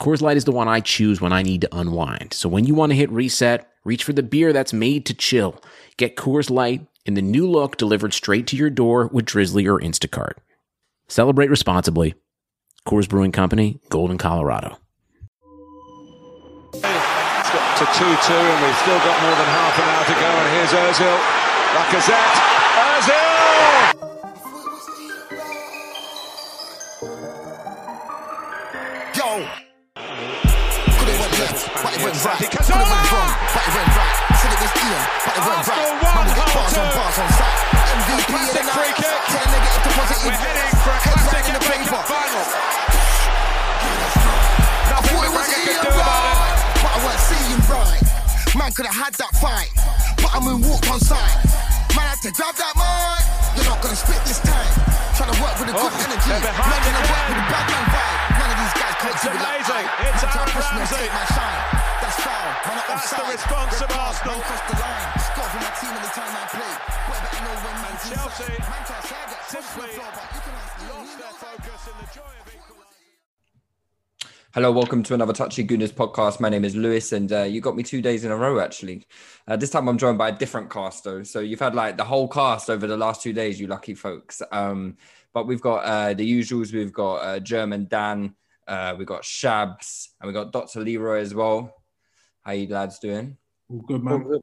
Coors Light is the one I choose when I need to unwind. So when you want to hit reset, reach for the beer that's made to chill. Get Coors Light in the new look delivered straight to your door with Drizly or Instacart. Celebrate responsibly. Coors Brewing Company, Golden, Colorado. It's got to 2 2, and we've still got more than half an hour to go. And here's Ozil. Lacazette. But it went right. Could it went wrong, but it went right. Said it was Ian, but it went right. Man, we Hull bars on bars on site. MVP in the night. Turn negative to positive. We're heading for a classic in the paper. Final. I thought it was Ian could do about it. right, but I weren't seeing right. Man could have had that fight, but I'm in walk on side. Man had to grab that mic. You're not gonna spit this time. Trying to work with a good Oh, energy. Man to work with a bad man vibe. None of these guys can't It's do it like amazing. I. It's Man try to Aaron Ramsey. my shine. That's foul. Man, I'm the offside. response of card, Arsenal. man the line. Score for my team anytime I play. Boy, better know when man's Chelsea inside. Man try to say I get pushed to the simply floor, but you can ask Ian, Lost their focus in the joy of equalising. Hello, welcome to another Touchy Gooners podcast. My name is Lewis, and uh, you got me two days in a row, actually. Uh, this time I'm joined by a different cast, though. So you've had like the whole cast over the last two days, you lucky folks. Um, but we've got uh, the usuals. We've got uh, German Dan, uh, we've got Shabs, and we've got Dr. Leroy as well. How you lads doing? All good, man.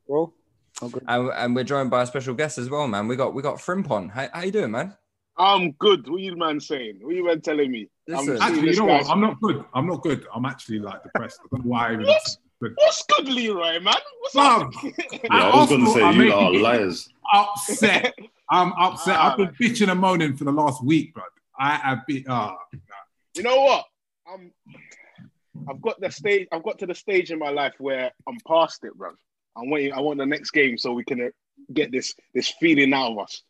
And, and we're joined by a special guest as well, man. We got we got Frimpon. How, how you doing, man? I'm good. What are you man saying? What are you man telling me? Listen. I'm Actually, you know what? I'm not good. I'm not good. I'm actually like depressed. I don't know why. I even What? good. What's good, Leroy, man? What's up? Yeah, I was going to say I'm you are liars. Upset. I'm upset. Ah. I've been bitching and moaning for the last week, bro. I have been. Ah, you know what? I'm. I've got the stage. I've got to the stage in my life where I'm past it, bro. I'm waiting. I want the next game so we can uh, get this this feeling out of us.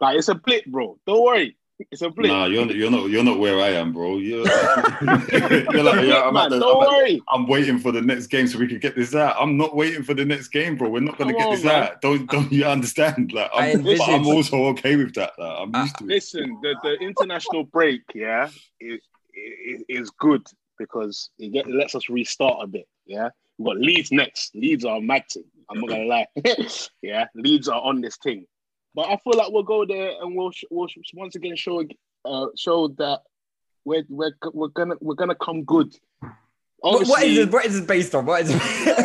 Like it's a blip, bro. Don't worry. It's a blip. Nah, you're not, you're not you're not where I am, bro. You're, you're like, yeah, I'm, man, the- don't I'm at- worry. I'm waiting for the next game so we can get this out. I'm not waiting for the next game, bro. We're not going to Come get on, this man. out. Don't don't you understand? Like, I I'm, but I'm also okay with that. Like, I'm Uh, used to it. Listen, the, the international break, yeah, is, is, is good because it, get, it lets us restart a bit. Yeah, we've got Leeds next. Leeds are a mad team. I'm not gonna lie. yeah, Leeds are on this thing, but I feel like we'll go there and we'll, sh- we'll sh- once again show uh, show that we're, we're we're gonna we're gonna come good. What, what is Obviously- this? What is this based on? What is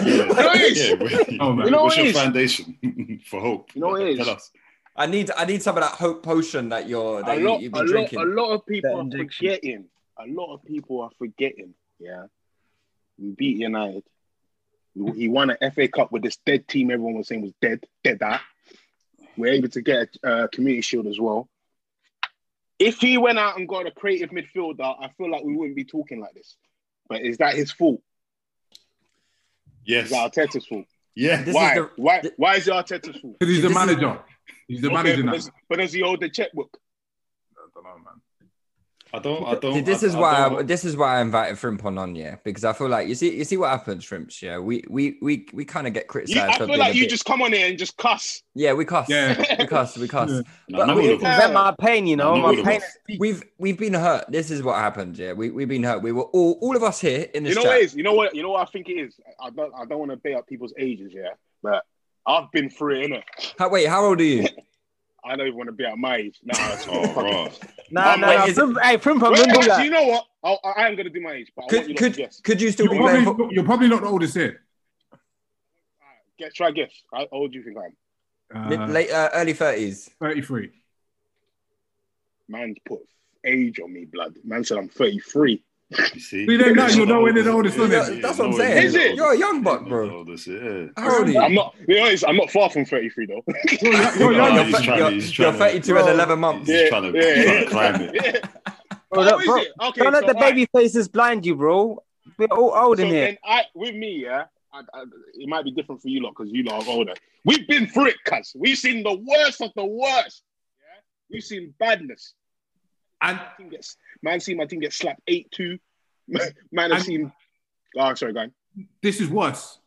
Yeah, What is- yeah, wait. Oh, man. You know What's what your it is? foundation for hope? You know what it Tell us. I need I need some of that hope potion that you're that a you, lot, you've a been lot, drinking. a lot of people are forgetting. A lot of people are forgetting. Yeah, we beat United. He won an FA Cup with this dead team. Everyone was saying was dead, dead. That we're able to get a uh, Community Shield as well. If he went out and got a creative midfielder, I feel like we wouldn't be talking like this. But is that his fault? Yes. Is that Arteta's fault? Yeah. This is why? the- why? th- Why is it Arteta's fault? because he's the This is- manager. He's the Okay, manager but, now. does, but does he hold the checkbook? I don't know, man. I don't. I don't. this I- is I why don't- I, this is why I invited Frimpon on, yeah, because I feel like you see you see what happens, Shrimps. Yeah, we we we we kind of get criticized. You, criticized. I for feel being like you bit- just come on here and just cuss. yeah, we cuss, Yeah. we cuss, we cuss. Yeah. But none we- of them. Prevent my pain, you know. No, my no, pain. no. We've we've been hurt. This is what happened. Yeah, we we've been hurt. We were all all of us here in this You know chat. what? You know what? You know what I think it is. I don't. I don't want to bait up people's ages, yeah. But I've been through it, innit? How, wait, how old are you? I don't even want to be at my age. Nah, it's Oh, bro. Nah, nah, nah. is it- Frim- Hey, Frimpon, Wait, actually, that. you know what? I'll, I I am going to do my age, but I you could, could you still you're be playing? probably, fo- you're probably not the oldest here. Get try guess. How old do you think I am? Mid- Uh, late, uh, early thirties. 33. Man's put age on me, blood. Man said I'm 33. You see? We don't know, you're nowhere near the oldest, isn't it? That's what I'm saying. Is it? You're a young buck, bro. Oldest, yeah. How old are you? I'm not. You know, it's- I'm not far from 33 though. You're, you're, young. he's You're, trying- you're, you're trying to- 32 and 11 months. He's trying to, he's trying to climb it. Yeah. Bro, look, bro, it? Okay, Don't let the alright. baby faces blind you, bro. We're all old in here. I, with me, yeah, I, I, it might be different for you lot because you lot are older. We've been through it, cuz. We've seen the worst of the worst. Yeah, we've seen badness. And My team gets, man, seen my team get slapped eight two. Man, have seen. Oh, sorry, go on. this is worse.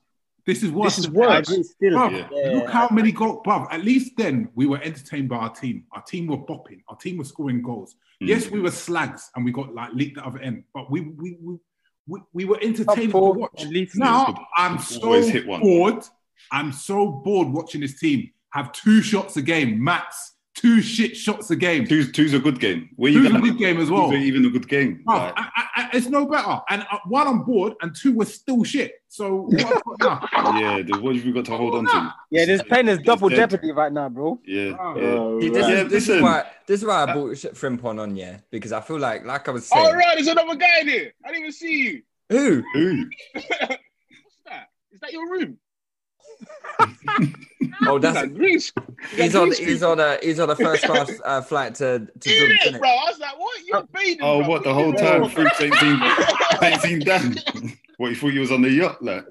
This is worse. This is worse. I that. agree still. Bruv, Yeah. look how many goals, bruv. At least then we were entertained by our team. Our team were bopping. Our team was scoring goals. Mm. Yes, we were slags and we got like leaked the other end, but we we we, we, we were entertaining to watch. at. Now I'm so Always hit one. bored. I'm so bored watching this team have two shots a game, max two shit shots a game. Two's, two's a good game. Where Two's a gonna- good game as well. Two's even a good game. Bruv, Like, I, I, I, it's no better. And uh, one, I'm bored, and two, we're still shit. So what have I got now? yeah, the, what have we got to hold on to? Yeah, this pen is double dead. jeopardy right now, bro. Yeah, Oh. yeah. See, this, Yeah, is, this is why this is why I bought shit Frimpon on, yeah, because I feel like, like I was saying, All right, there's another guy there. I didn't even see you. who? Ooh. What's that? Is that your room? Oh, that's That green sc- he's on green he's on a he's on a first class uh, flight to to In Dubs, it, innit? bro. I was like, what? You're bathing, Oh, bro. what the whole time? doing? Fruits ain't seen, ain't seen Dan. What you thought you was on the yacht, like?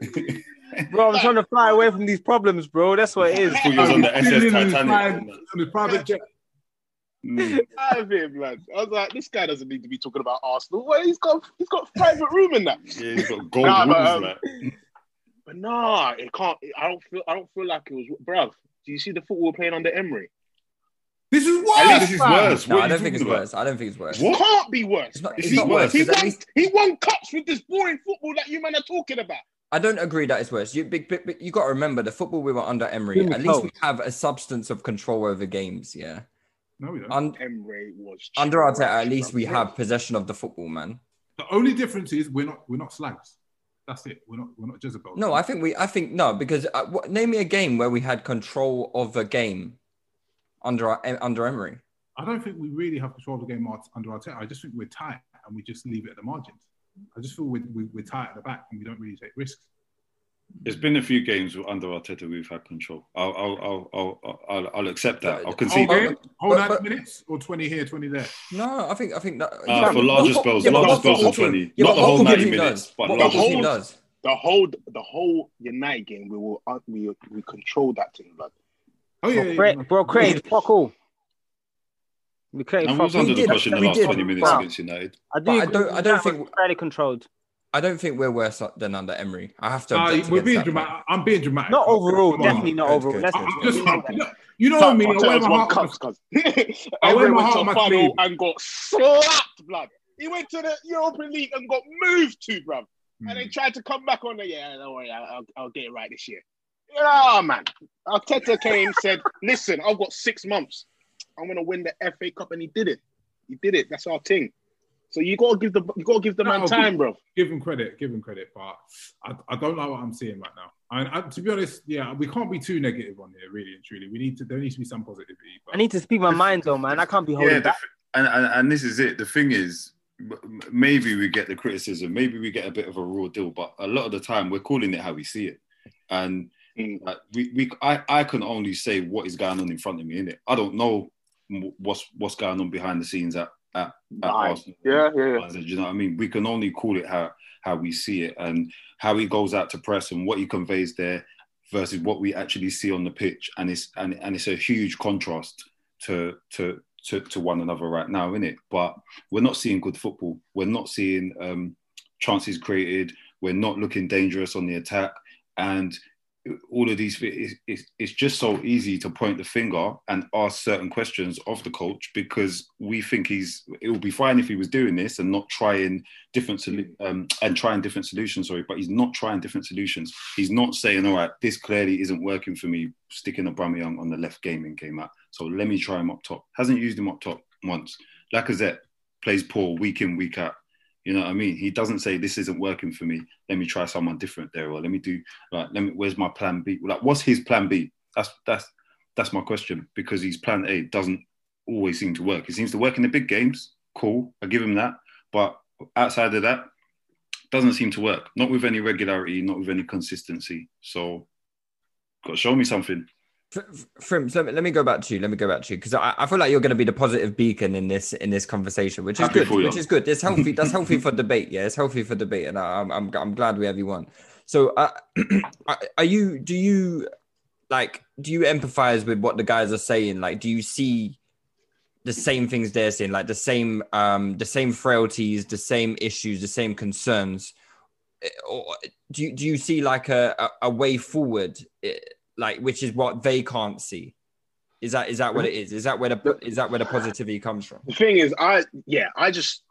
Bro, I'm trying to fly away from these problems, bro. That's what it is. thought you was on the SS chilling on his Titanic. private- on his private jet. Mm. Out of here, blood. I was like, this guy doesn't need to be talking about Arsenal. Well, he's got he's got private room in that. Yeah, he's got gold Nah, but, rooms, um, like. But nah, it can't. I don't feel. I don't feel like it was, bruv. Do you see the football playing under Emery? This is At worse. least it's man. worse. No, I don't think it's about? worse. I don't think it's worse. It can't be worse. It's not, It's it's not not worse. He 'cause at won, least he won cups with this boring football that you men are talking about. I don't agree that it's worse. You big, big, big, you got to remember the football we were under Emery. Give At least we have a substance of control over games. Yeah, No, we don't. Un- Emery was under Arteta, trash, at least we have possession of the football, man. The only difference is we're not we're not slags. That's it. We're not we're not Jezebel. No, I think we. I think no, because uh, what, name me a game where we had control of a game under our, under Emery. I don't think we really have control of the game under Arteta. I just think we're tight and we just leave it at the margins. I just feel we're, we- we're tight at the back and we don't really take risks. There's been a few games under Arteta we've had control. I'll, I'll, I'll, I'll, I'll, I'll accept that. I'll Whole concede. Game, but- whole but- 90 but- minutes or 20 here, 20 there. No, I think I think that Uh, for larger spells, but larger what spells than 20. yeah, Not the whole football 90 minutes, but what larger spells. does. The whole the whole United game, we will uh, we we controlled that thing, blood. Oh, yeah. Bro, yeah, Cra- yeah. bro Craig, fuck all. We created And we was under did, the cushion the last did. 20 minutes Wow. against United. I, do. I don't. I don't that, think- was fairly controlled. I don't think we're worse than under Emery. I have to. Uh, we're being that dramatic. I'm being dramatic. Not overall, Come on. definitely not overall. good, I, I'm just, you know- you know me. I Arteta's wear my heart. cups, cuz. I wear my went heart to on my final sleeve. and got slapped, blood. He went to the European League and got moved to, bruv. Hmm. And then tried to come back on the yeah, don't worry, I'll, I'll, I'll get it right this year. Yeah, man. Arteta came, said, listen, I've got six months. I'm gonna win the FA Cup, and he did it. He did it. That's our thing. So you gotta give the you gotta give the man No, time, bro. Give him credit. Give him credit. But I, I don't like what I'm seeing right now. And I, to be honest, yeah, we can't be too negative on here, really and truly. We need to. There needs to be some positivity. But I need to speak my mind though, man. I can't be holding Yeah, the, back. and, and and this is it. The thing is, maybe we get the criticism, maybe we get a bit of a raw deal, but a lot of the time we're calling it how we see it, and mm. like, we, we I, I can only say what is going on in front of me. In it, I don't know what's what's going on behind the scenes at at, at. Arsenal. Yeah, yeah, yeah. Do you know what I mean? We can only call it how how we see it and how he goes out to press and what he conveys there versus what we actually see on the pitch, and it's and, and it's a huge contrast to to to, to one another right now, isn't it? But we're not seeing good football. We're not seeing um, chances created. We're not looking dangerous on the attack, and all of these it's, just so easy to point the finger and ask certain questions of the coach because we think he's it would be fine if he was doing this and not trying different um, and trying different solutions sorry but he's not trying different solutions. He's not saying all right this clearly isn't working for me sticking a Young on the left gaming game out so let me try him up top. Hasn't used him up top once. Lacazette plays poor week in week out You know what I mean? He doesn't say this isn't working for me. Let me try someone different there, or let me do like let me. Where's my plan B? Like, what's his plan B? That's that's that's my question because his plan A doesn't always seem to work. It seems to work in the big games. Cool, I give him that. But outside of that, doesn't seem to work. Not with any regularity, not with any consistency. So, got to show me something. Frims, let me, let me go back to you. Let me go back to you because I, I feel like you're going to be the positive beacon in this in this conversation, which is Happy good. Which is good. It's healthy. That's healthy for debate. Yeah, it's healthy for debate, and I, I'm I'm I'm glad we have you on. So, uh, are you? Do you like? Do you empathize with what the guys are saying? Like, do you see the same things they're saying? Like the same um the same frailties, the same issues, the same concerns? Eh, Or do you do you see like a a, a way forward? eh, like which is what they can't see. Is that is that what it is? Is that where the is that where the positivity comes from? The thing is, I yeah, I just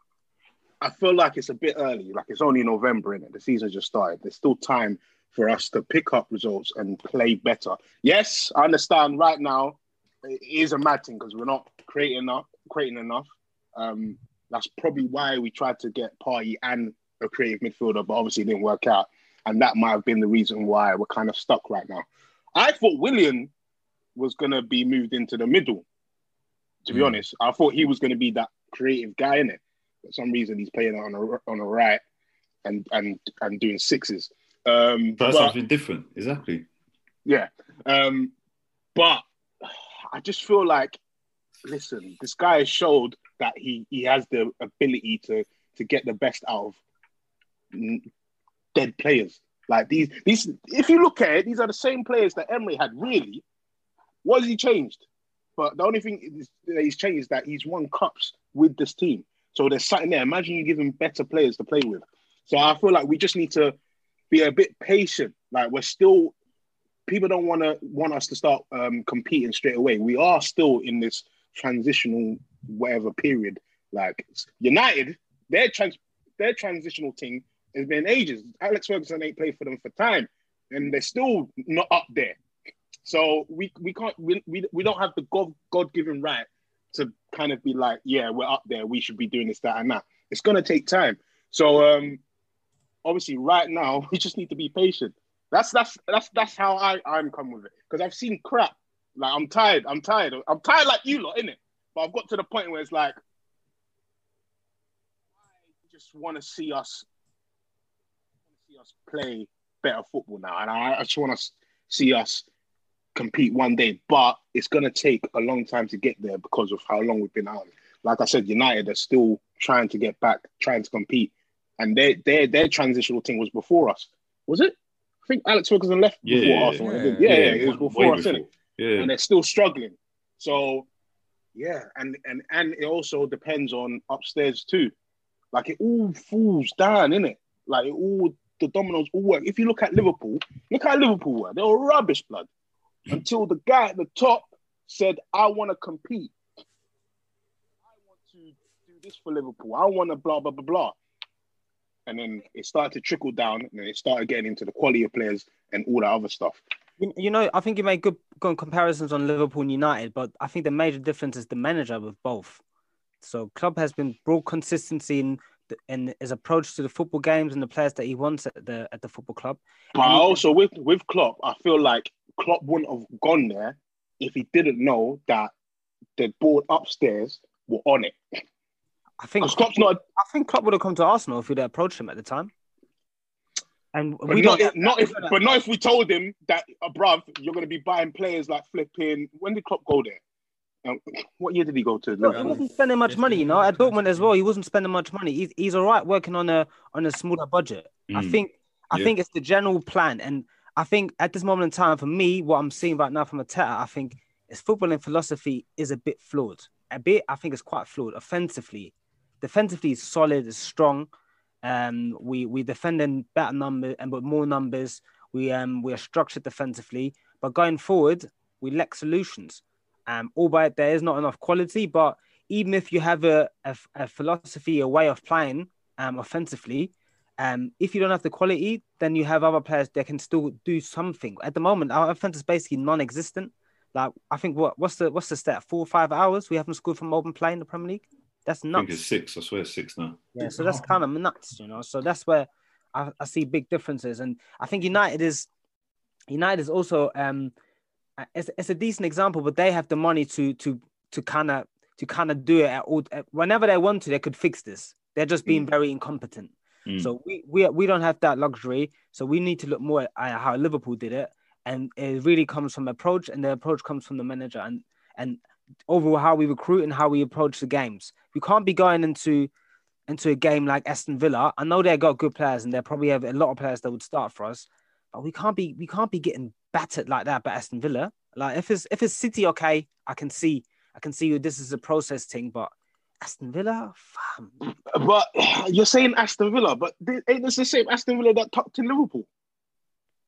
I feel like it's a bit early. Like it's only November in it. The season just started. There's still time for us to pick up results and play better. Yes, I understand. Right now, it is a mad thing because we're not creating enough. Creating enough. Um, that's probably why we tried to get Partey and a creative midfielder, but obviously it didn't work out. And that might have been the reason why we're kind of stuck right now. I thought Willian was going to be moved into the middle. To be Mm. honest, I thought he was going to be that creative guy in it. For some reason, he's playing on a on a right and and and doing sixes. Um, Try but- something different. Exactly. yeah. Um, but I just feel like, listen, this guy has showed that he he has the ability to to get the best out of dead players. Like these these, if you look at it, these are the same players that Emery had. Really, what has he changed? But the only thing that he's changed is that he's won cups with this team. So there's something there. Imagine you give him better players to play with. So I feel like we just need to be a bit patient. Like we're still people don't want to want us to start um, competing straight away. We are still in this transitional whatever period. Like United, their trans their transitional thing has been ages. Alex Ferguson ain't played for them for time, and they're still not up there. So we we can't we, we, we don't have the God God given right to kind of be like, yeah, we're up there. We should be doing this, that, and that. It's gonna take time. So um, obviously, right now we just need to be patient. That's that's that's that's how I I'm coming with it because I've seen crap. Like I'm tired. I'm tired. I'm tired like you lot, it? But I've got to the point where it's like I just want to see us us play better football now, and I, I just want to see us compete one day. But it's gonna take a long time to get there because of how long we've been out. Like I said, United are still trying to get back, trying to compete, and their their their transitional thing was before us. Was it? I think Alex Ferguson left Yeah, before yeah, Arsenal. yeah, Yeah, yeah, it was before us, before. Yeah. and they're still struggling. So yeah, and and and it also depends on upstairs too. Like it all falls down, innit? Like it all the dominoes all work. If you look at Liverpool, look how Liverpool were. They were rubbish, blood. Until the guy at the top said, I want to compete. I want to do this for Liverpool. I want to blah blah blah blah. And then it started to trickle down, and it started getting into the quality of players and all that other stuff. You, know, I think you made good, good comparisons on Liverpool and United, but I think the major difference is the manager with both. So, Klopp has been brought consistency in in his approach to the football games and the players that he wants at the at the football club. But And he- also with with Klopp, I feel like Klopp wouldn't have gone there if he didn't know that the board upstairs were on it. I think Klopp's not, I think Klopp would have come to Arsenal if we'd approached him at the time. And but we not, if, not if, but not if we told him that, uh, bruv, you're going to be buying players like flipping. When did Klopp go there? Um, what year did he go to? Look, he wasn't spending much money, you know. At Dortmund as well, he wasn't spending much money. He's, he's all right working on a on a smaller budget. I Mm. think I Yeah. think it's the general plan, and I think at this moment in time, for me, what I'm seeing right now from Arteta, I think his footballing philosophy is a bit flawed. A bit, I think, it's quite flawed. Offensively, defensively, is solid, is strong. Um, we we defend in better number and but more numbers. We um we are structured defensively, but going forward, we lack solutions. Um, albeit there is not enough quality, but even if you have a, a, a philosophy, a way of playing um, offensively, um, if you don't have the quality, then you have other players that can still do something. At the moment, our offense is basically non-existent. Like I think what what's the what's the stat? Four or five hours we haven't scored from open play in the Premier League. That's I nuts. think it's six. I swear it's six now. Yeah, so that's kind of nuts, you know. So that's where I, I see big differences, and I think United is United is also um it's, it's a decent example, but they have the money to to to kind of to kind of do it at all whenever they want to. They could fix this. They're just being very incompetent. Mm. So we, we we don't have that luxury. So we need to look more at how Liverpool did it, and it really comes from approach, and the approach comes from the manager, and and overall how we recruit and how we approach the games. We can't be going into into a game like Aston Villa. I know they've got good players, and they probably have a lot of players that would start for us, but we can't be we can't be getting battered like that by Aston Villa. Like if it's if it's City, okay, I can see I can see this is a process thing, but Aston Villa, fam, But you're saying Aston Villa, but th- ain't this the same Aston Villa that tucked to Liverpool?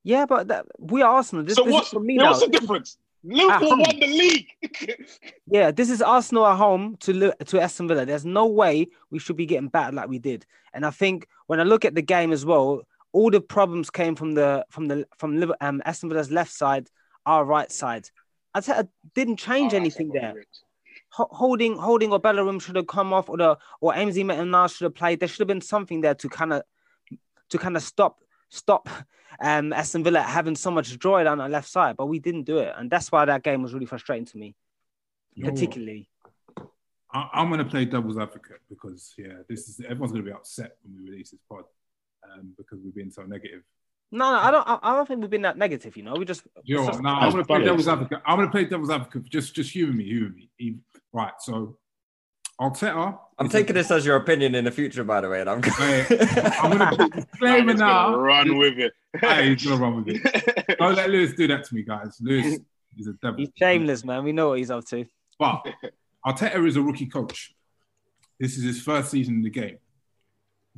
yeah, but that, we are Arsenal. This, so this what's, is for me now. what's the difference? Liverpool won the league. Yeah, this is Arsenal at home to to Aston Villa. There's no way we should be getting battered like we did. And I think when I look at the game as well, all the problems came from the from the from Liver- um, Aston Villa's left side, our right side. I tell I didn't change Oh, anything there. Ho- holding holding or Bellerin should have come off, or the or MZ Metanal should have played. There should have been something there to kind of to kind of stop stop um, Aston Villa having so much joy down our left side, but we didn't do it, and that's why that game was really frustrating to me, You know particularly. I, I'm going to play devil's advocate because yeah, this is everyone's going to be upset when we release this pod um, because we've been so negative. No, no, I don't. I, I don't think we've been that negative. You know, we just. You know it's just- No, I'm going to play devil's advocate. I'm going to play devil's advocate. Just, just humor me, humor me. Eve- Right. So, Arteta. I'm is- taking this as your opinion in the future, by the way, and I'm. Hey, I'm going to put Man, disclaimer now. Run with it. Hey, he's going to run with it. Don't let Lewis do that to me, guys. Lewis is a devil. He's shameless, man. We know what he's up to. But Arteta is a rookie coach. This is his first season in the game.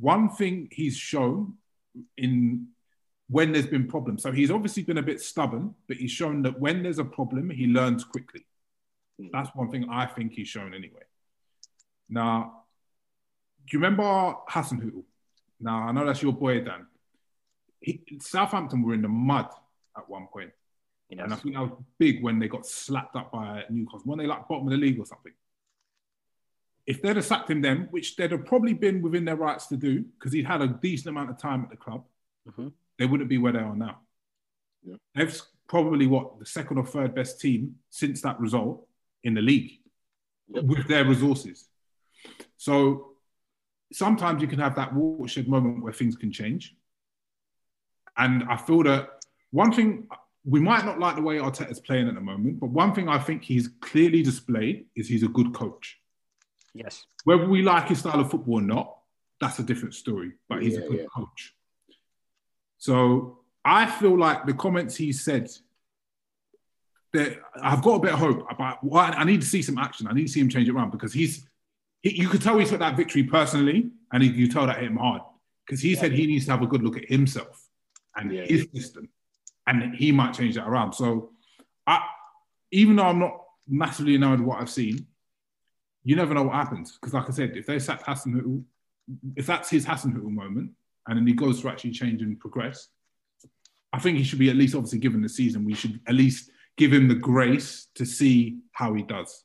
One thing he's shown in when there's been problems. So he's obviously been a bit stubborn, but he's shown that when there's a problem, he learns quickly. Hmm. That's one thing I think he's shown anyway. Now, do you remember Hasenhüttl? Now, I know that's your boy, Dan. He, Southampton were in the mud at one point. And I think that was big when they got slapped up by Newcastle. When they like bottom of the league or something. If they'd have sacked him then, which they'd have probably been within their rights to do, because he'd had a decent amount of time at the club, Mhm. they wouldn't be where they are now. Yeah. They've probably what the second or third best team since that result in the league with their resources. So sometimes you can have that watershed moment where things can change. And I feel that one thing we might not like the way Arteta's playing at the moment, but one thing I think he's clearly displayed is he's a good coach. Yes. Whether we like his style of football or not, that's a different story. But he's a good yeah. coach. So I feel like the comments he said that I've got a bit of hope about. Well, I need to see some action. I need to see him change it around because he's. He, you could tell he took that victory personally, and he, you tell that hit him hard because he said he needs to have a good look at himself and Yeah, his system, and he might change that around. So, I, even though I'm not massively enamored with what I've seen, you never know what happens. Because, like I said, if they sack Hassan if that's his Hassan moment, and then he goes to actually change and progress, I think he should be at least obviously given the season. We should at least give him the grace to see how he does.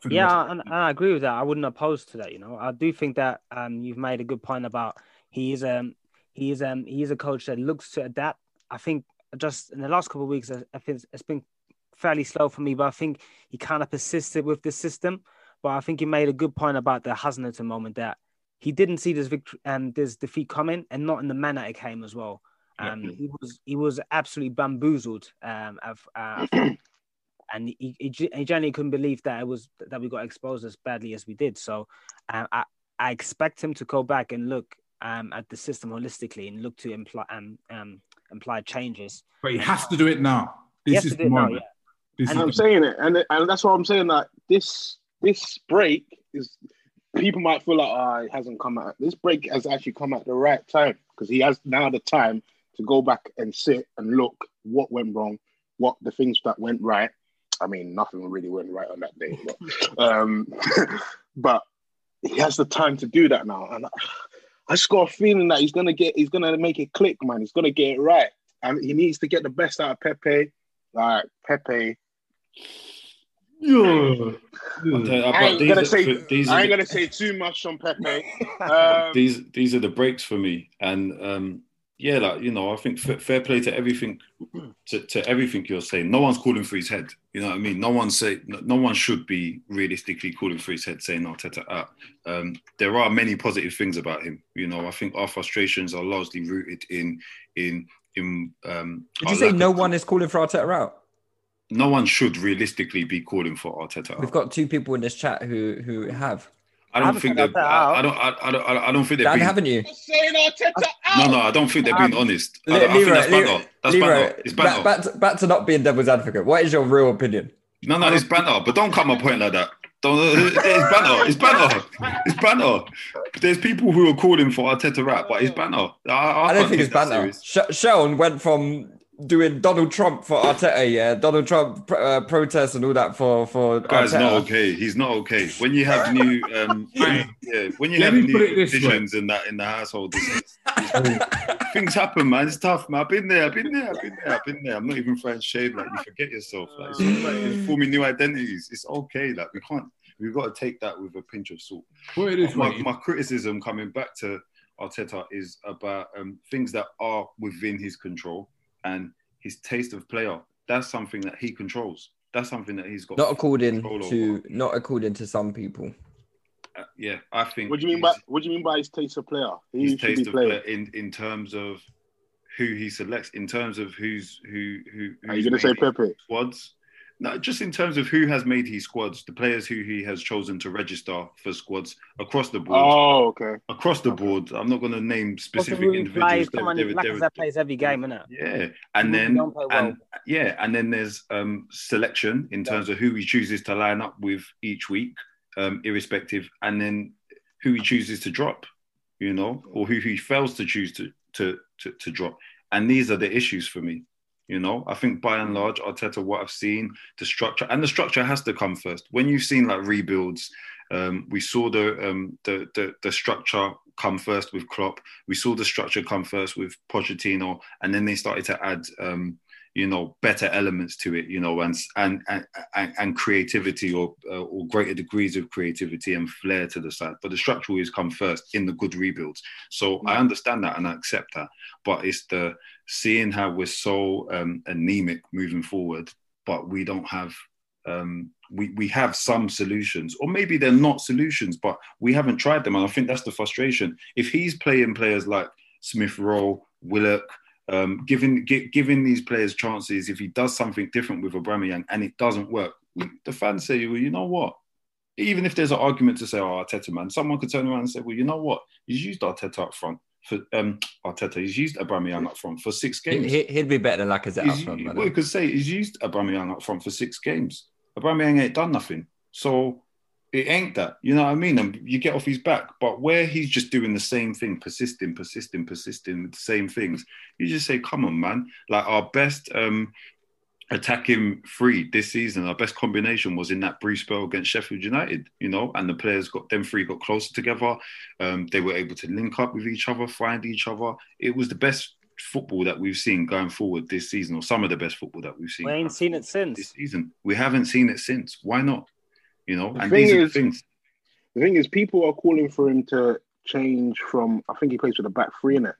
for the rest Yeah, and, and I agree with that. I wouldn't oppose to that. You know, I do think that um, you've made a good point about he is um he is um he is a coach that looks to adapt. I think just in the last couple of weeks, I I think it's been fairly slow for me, but I think he kind of persisted with the system. But I think he made a good point about the Hasenhüttl moment that he didn't see this victory and this defeat coming, and not in the manner it came as well. Um, he was he was absolutely bamboozled. Um, of, uh, and he, he, ge- he generally couldn't believe that it was that we got exposed as badly as we did. So uh, I I expect him to go back and look um, at the system holistically and look to imply um, um, imply changes. But he has to do it now. This is the it now, moment. This And is I'm the- saying it, and and that's why I'm saying that this this break is people might feel like ah it hasn't come out. This break has actually come at the right time because he has now the time to go back and sit and look what went wrong, what the things that went right. I mean, nothing really went right on that day, but um, but he has the time to do that now, and I, I just got a feeling that he's gonna get, he's gonna make it click, man. He's gonna get it right, and he needs to get the best out of Pepe. Like Pepe, I'll tell I ain't gonna say these I ain't gonna say too much on Pepe. Um, these these are the breaks for me. And um yeah like you know i think fa- fair play to everything to, to everything you're saying. No one's calling for his head. You know what i mean? No one say no, no one should be realistically calling for his head saying Arteta out um there are many positive things about him. You know i think our frustrations are largely rooted in in in um Did you say no of- one is calling for Arteta out? No one should realistically be calling for Arteta out. We've got two people in this chat who who have. I I don't haven't think said they're. I, I don't. I, I don't. I don't think they're. Dan, being, haven't you? no, no, I don't think they're being Um, honest. I, Le- don't- I think that's Leroy, banter. That's Leroy, banter. It's banter. back, back, to, back to not being devil's advocate. What is your real opinion? No, no, it's banter. But don't come a point like that. Don't. It's banter. It's banter. It's banter. There's people who are calling for Arteta rap, but it's banter. I, I, I don't think it's that banter. Sh- Sean went from doing Donald Trump for Arteta, yeah, Donald Trump pr- uh, protests and all that for for Guy's Arteta. not okay. He's not okay. When you have new, um, Hey, yeah, when you let have new it visions in that in the household, it's- it's- things happen, man. It's tough, man. I've been there. I've been there. I've been there. I've been there. I'm not even throwing shade. Like you forget yourself. Like it's, all right. it's forming new identities. It's okay. Like we can't. We've got to take that with a pinch of salt. Put it this My, my criticism coming back to Arteta is about um, things that are within his control and his taste of player. That's something that he controls. That's something that he's got. Not according control over. to not according to some people. Uh, yeah, I think. What do you mean by What do you mean by his taste of player? Who his taste be of player in in terms of who he selects, in terms of who's who who. Are you gonna say made Pepe? Squads. No, just in terms of who has made his squads, the players who he has chosen to register for squads across the board. Oh, okay. Across the board, I'm not going to name specific Possibly individuals. plays, They're- someone they're- like that plays every game, innit? yeah, and then well. and yeah, and then there's um, selection in terms of who he chooses to line up with each week, um, irrespective, and then who he chooses to drop, you know, or who he fails to choose to to to, to drop. And these are the issues for me. You know, I think by and large, Arteta, what I've seen, the structure, and the structure has to come first. When you've seen like rebuilds, um, we saw the, um, the the the structure come first with Klopp. We saw the structure come first with Pochettino, and then they started to add, um, you know, better elements to it. You know, and and and, and, and creativity or uh, or greater degrees of creativity and flair to the side. But the structure always come first in the good rebuilds. So I understand that and I accept that. But it's the seeing how we're so um, anemic moving forward, but we don't have. Um, we, we have some solutions, or maybe they're not solutions, but we haven't tried them. And I think that's the frustration. If he's playing players like Smith Rowe, Willock, um, giving gi- giving these players chances, if he does something different with Aubameyang and it doesn't work, the fans say, well, you know what? Even if there's an argument to say, oh, Arteta, man, someone could turn around and say, well, you know what? He's used Arteta up front for um, Arteta. He's used Aubameyang up front for six games. he, he'd be better than Lacazette up He's, front. well, you could say he's used Aubameyang up front for six games. Aubameyang ain't done nothing, so it ain't that. You know what I mean? And you get off his back, but where he's just doing the same thing, persisting, persisting, persisting with the same things, you just say, "Come on, man!" Like our best um, attacking three this season, our best combination was in that brief spell against Sheffield United. You know, and the players got them three got closer together. Um, they were able to link up with each other, find each other. It was the best football that we've seen going forward this season, or some of the best football that we've seen. We ain't seen it since. this season. We haven't seen it since. Why not? You know, The and thing these are the things. The thing is, people are calling for him to change from. I think he plays with a back three in it,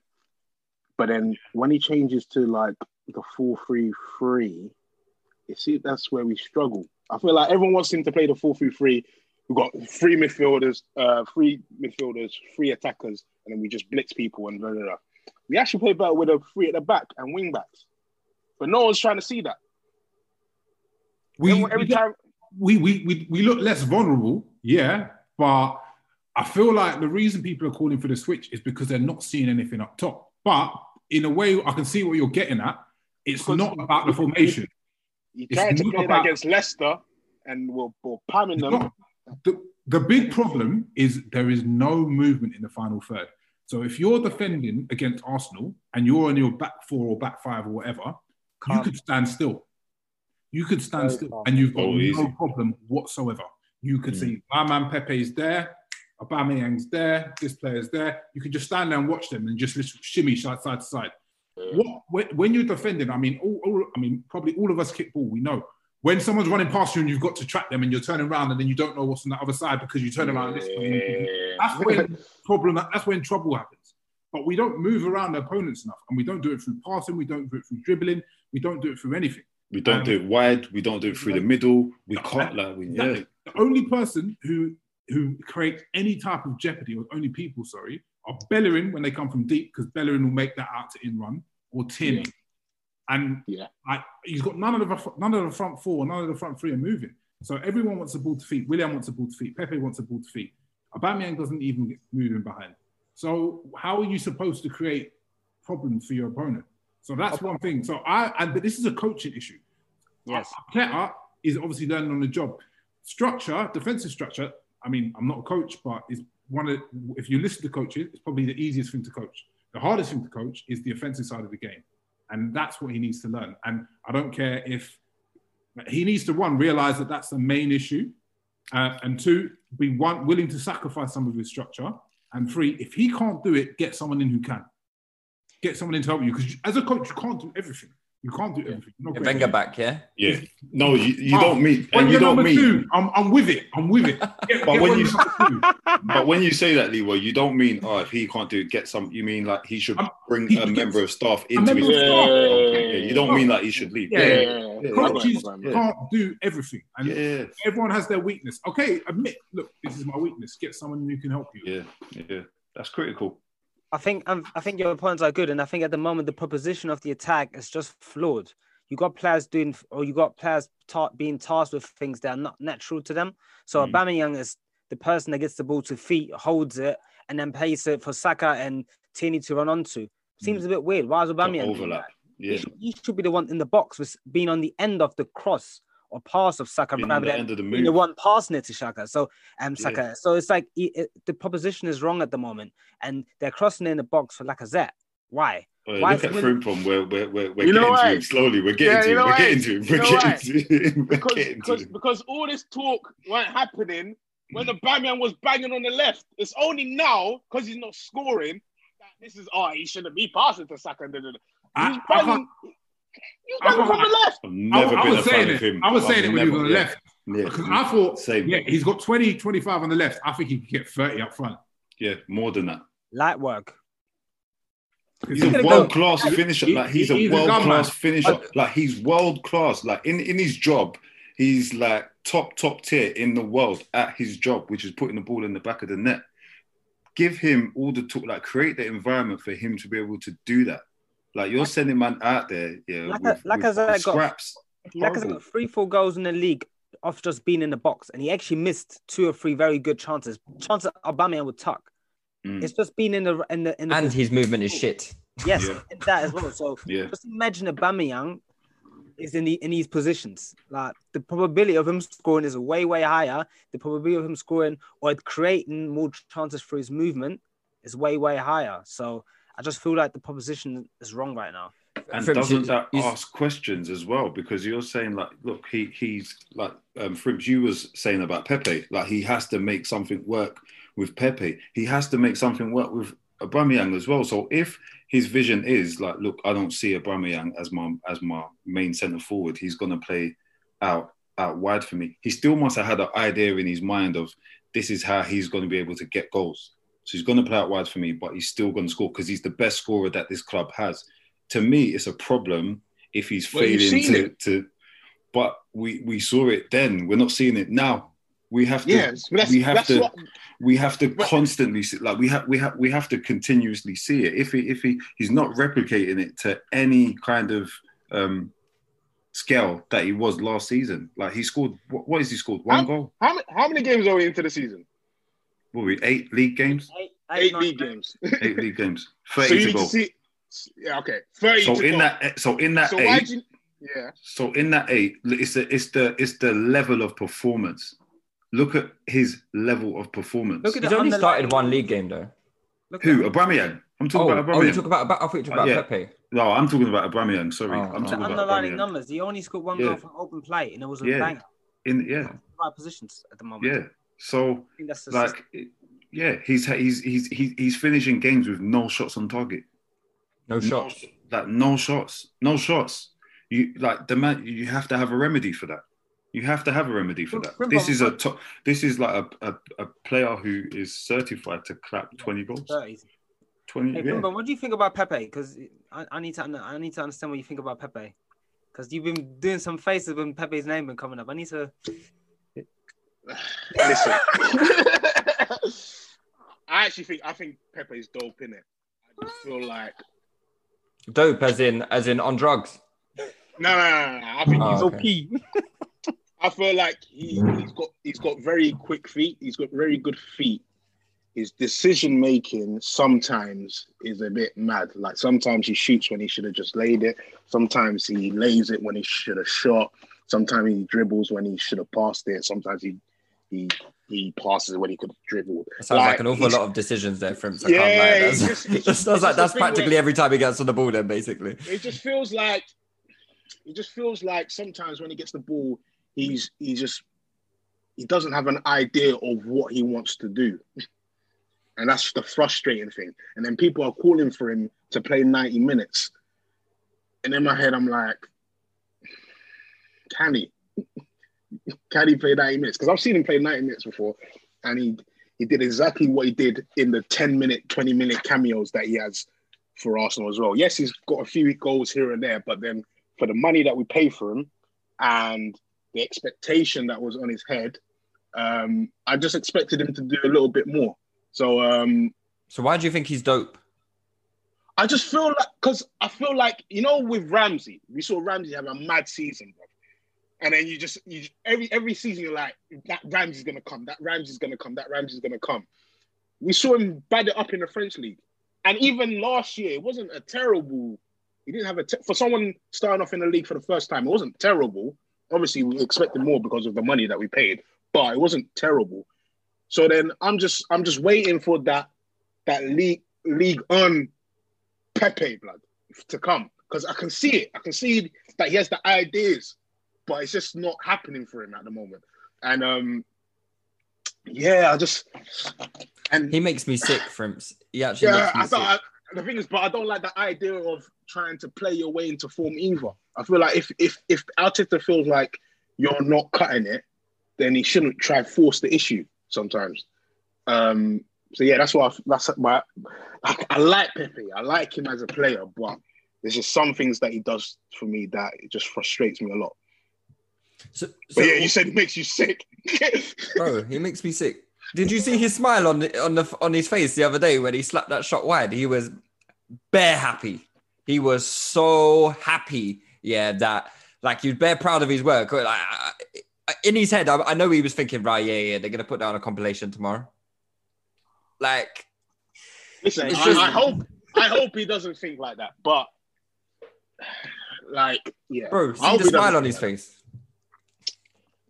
but then when he changes to like the four three three, you see that's where we struggle. I feel like everyone wants him to play the four three three. We've got three midfielders, uh, three midfielders, three attackers, and then we just blitz people and blah, blah, blah. We actually play better with a three at the back and wing backs, but no one's trying to see that. We, Every- every we, time, we, we, we, we look less vulnerable, yeah, but I feel like the reason people are calling for the switch is because they're not seeing anything up top. But in a way, I can see what you're getting at. It's Because- not about the formation. He It's tried to not play about- against Leicester, and we're, we're pamming them. not- the, the big problem is there is no movement in the final third. So if you're defending against Arsenal and you're on your back four or back five or whatever, you could stand still. You could stand Very still calm. and you've got Oh, no easy. problem whatsoever. You could mm. see my man Pepe is there, Aubameyang's there, this player's there. You could just stand there and watch them and just shimmy side, side to side. What when, you're defending, I mean, all, all, I mean, probably all of us kick ball, we know. when someone's running past you and you've got to track them and you're turning around and then you don't know what's on the other side because you turn around this. That's when problem. That's when trouble happens. But we don't move around the opponents enough, and we don't do it through passing. We don't do it through dribbling. We don't do it through anything. We don't Um, do it wide. We don't do it through the middle. We can't like we yeah. The only person who who creates any type of jeopardy, or only people, sorry, are Bellerin when they come from deep, because Bellerin will make that out to in run, or Tierney. And Yeah. I, he's got none of the none of the front four, none of the front three are moving. So everyone wants the ball to feet. Willian wants the ball to feet. Pepe wants the ball to feet. Aubameyang doesn't even get moving behind. So how are you supposed to create problems for your opponent? So that's one thing. So I and but this is a coaching issue. Yes. Arteta is obviously learning on the job. Structure, defensive structure. I mean, I'm not a coach, but it's one of if you listen to coaches, it's probably the easiest thing to coach. The hardest thing to coach is the offensive side of the game, and that's what he needs to learn. And I don't care if he needs to one realize that that's the main issue, uh, and two be one willing to sacrifice some of his structure, and three if he can't do it, get someone in who can. Get someone in to help you because as a coach, you can't do everything. You can't do everything. You're not Get. Wenger back, yeah. Yeah. No, you, you Oh, don't mean and you don't number mean two, I'm, I'm with it. I'm with it. Get, But get when you- but when you say that, Leroy, you don't mean oh if he can't do it, get some you mean like he should Um, bring he a gets- member of staff into member his of Yeah. staff. Okay, yeah, you don't mean like he should leave. Yeah. Yeah, Yeah. yeah, Coaches can't do everything, and yeah, everyone has their weakness. Okay, admit, look, this is my weakness. Get someone who can help you. yeah, yeah. That's critical. I think um, I think your points are good, and I think at the moment the proposition of the attack is just flawed. You got players doing, or you got players ta- being tasked with things that are not natural to them. So Mm. Aubameyang is the person that gets the ball to feet, holds it, and then plays it for Saka and Tierney to run onto. Seems a bit weird. Why is Aubameyang doing overlap. that? He, should, he should be the one in the box with being on the end of the cross or pass of Saka being on rather the than end of the being the one passing it to Shaka. So um Yeah. Saka. So it's like he- it, the proposition is wrong at the moment, and they're crossing in the box for Lacazette. Why? Uh, Why look is at it when- Frimpon. We're we're we're, we're You getting to why? him slowly. We're getting Yeah, to you him. We're getting to him. We're getting to him. Because because, because all this talk weren't happening when the Batman was banging on the left. It's only now because he's not scoring that this is oh he shouldn't be passing to Saka. I- He's I banging. can't- He's I from the left. I've I, never I been was a fan saying of it. him. I was I've saying it when he was on the yeah, left. Yeah, Because I thought, Same. yeah, he's got 20, 25 on the left. I think he could get 30 up front. yeah, more than that. Light work. He's He's a gonna go- world class finisher. Like he's a he's a world gunman. class finisher. Like he's world class. Like in in his job, he's like top top tier in the world at his job, which is putting the ball in the back of the net. Give him all the talk. Like create the environment for him to be able to do that. Like you're sending man out there, yeah, Like with, a- like with as I got- scraps. Lacazette Horrible. got three, four goals in the league off just being in the box, and he actually missed two or three very good chances. Chances Aubameyang would tuck. Mm. It's just being in the in the in the And his movement is shit. yes, Yeah. and that as well. So Yeah. just imagine Aubameyang is in the in these positions. Like the probability of him scoring is way way higher. The probability of him scoring or creating more chances for his movement is way way higher. So I just feel like the proposition is wrong right now. And Frimps, doesn't that you- ask questions as well? Because you're saying like, look, he he's like um, Frimps, you was saying about Pepe, like he has to make something work with Pepe. He has to make something work with Aubameyang as well. So if his vision is like, look, I don't see Aubameyang as my as my main centre forward. He's gonna play out out wide for me. He still must have had an idea in his mind of this is how he's going to be able to get goals. So he's going to play out wide for me, but he's still going to score because he's the best scorer that this club has to me, it's a problem if he's Well, failing to, to. But we we saw it then. We're not seeing it now. We have to. Yes, we have to. what We have to But- constantly see. Like we have. We have. We have to continuously see it. If he if he he's not replicating it to any kind of um scale that he was last season. Like he scored. What, what is he scored? One How- goal. how many, how many games are we into the season? What were we? Eight league games. Eight, Eight nine, league nine. games. Eight league games. so Thirty you to need go. to see. Yeah, okay, thirty. So to in go. that. Eh, so in that so eight. why you? Yeah, So in that eight, it's the it's the it's the level of performance. Look at his level of performance. Look at He's only started one league game though. Look Who? at Aubameyang. I'm talking Oh, about oh, you talk about, about I thought you talk about uh, Yeah. Pepe. no, I'm talking about Aubameyang. Sorry, Oh, I'm talking about underlying Aubameyang. numbers. He only scored one Yeah. goal from open play, and it was a Yeah. banger. In yeah, Right positions at the moment. yeah. So I think like, yeah, he's he's he's he's he's finishing games with no shots on target. No shots. Like no shots, no shots. You like the man. You have to have a remedy for that. You have to have a remedy for that. Frimpon- This is a top. This is like a, a, a player who is certified to clap twenty goals. 30. Twenty. Hey, yeah. Brimbo, what do you think about Pepe? Because I, I need to I need to understand what you think about Pepe. Because you've been doing some faces when Pepe's name been coming up. I need to. Listen, I actually think I think Pepe is dope in it. I just feel like Dope as in as in on drugs. no, no, no, no. I think Oh, he's okay. I feel like he, he's got he's got very quick feet. He's got very good feet. His decision making sometimes is a bit mad. Like sometimes he shoots when he should have just laid it. Sometimes he lays it when he should have shot. Sometimes he dribbles when he should have passed it. Sometimes he he he passes when he could dribble. It sounds like, an awful lot of decisions there. I Yeah, can't lie. it's That's, just- just- sounds like that's practically every time he gets on the ball. Then basically, it just feels like it just feels like sometimes when he gets the ball, he's he just he doesn't have an idea of what he wants to do. And that's the frustrating thing. And then people are calling for him to play 90 minutes. And in my head, I'm like, can he? Can he play 90 minutes? Because I've seen him play 90 minutes before, and he he did exactly what he did in the 10 minute, 20 minute cameos that he has for Arsenal as well. Yes, he's got a few goals here and there, but then for the money that we pay for him and the expectation that was on his head, um, I just expected him to do a little bit more. So um, so why do you think he's dope? I just feel like because I feel like you know with Ramsey, we saw Ramsey have a mad season, bro. And then you just you every every season you're like that Ramsey's gonna come, that Ramsey's gonna come, that Ramsey's gonna come. We saw him bad it up in the French league, and even last year it wasn't a terrible. He didn't have a te- for someone starting off in the league for the first time. It wasn't terrible. Obviously, we expected more because of the money that we paid, but it wasn't terrible. So then I'm just I'm just waiting for that that league league on Pepe blood to come because I can see it. I can see that he has the ideas, but it's just not happening for him at the moment. And um, yeah, I just and He makes me sick, Frimps. He actually yeah, I sick. I, the thing is, but I don't like the idea of trying to play your way into form either. I feel like if if if Arteta feels like you're not cutting it, then he shouldn't try force the issue sometimes. Um, so yeah, that's why I, that's my. I, I like Pepe. I like him as a player, but there's just some things that he does for me that it just frustrates me a lot. So, so yeah, you said it makes you sick. bro, he makes me sick. Did you see his smile on the, on the on his face the other day when he slapped that shot wide? He was bare happy. He was so happy. Yeah, that like he was bare proud of his work. Like, I- I- in his head, I, I know he was thinking, right, yeah, yeah, they're gonna put down a compilation tomorrow. Like, Listen, It's I, I hope I hope he doesn't think like that, but like, yeah, bro, I see hope the smile on his like face.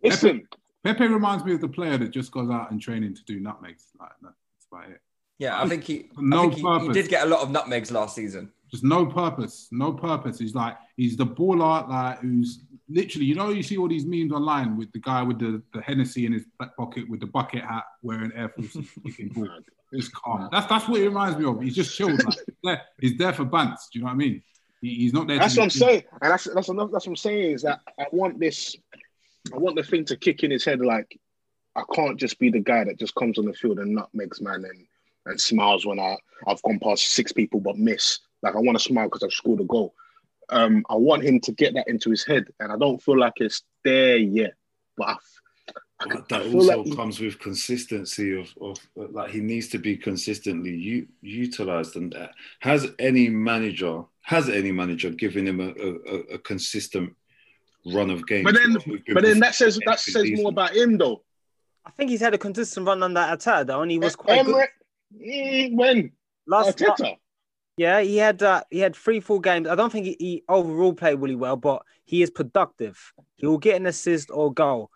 That. Listen, Pepe reminds me of the player that just goes out and training to do nutmegs. Like that's about it. Yeah, I think he, No I think he, he did get a lot of nutmegs last season. Just no purpose, no purpose. He's like he's the baller, like who's literally. You know, you see all these memes online with the guy with the, the Hennessy in his back pocket with the bucket hat, wearing Air Force kicking ball. It's calm. That's that's what he reminds me of. He's just chilled. Like, he's, there, he's there for bants. Do you know what I mean? He, he's not there. That's be what I'm seen. saying, and that's that's enough. That's what I'm saying is that I want this, I want the thing to kick in his head. Like I can't just be the guy that just comes on the field and nutmegs man and and smiles when I I've gone past six people but miss. Like I want to smile because I've scored a goal. Um, I want him to get that into his head, and I don't feel like it's there yet. But I, I, I that feel also like he- comes with consistency of, of like he needs to be consistently u- utilized and that has any manager has any manager given him a, a- a consistent run of games but then but then that says that says season. more about him though. I think he's had a consistent run on that attack though, and he was quite good. Emre, mm, when Last, Arteta. yeah, he had uh, he had three full games. I don't think he, he overall played really well, but he is productive. He will get an assist or goal.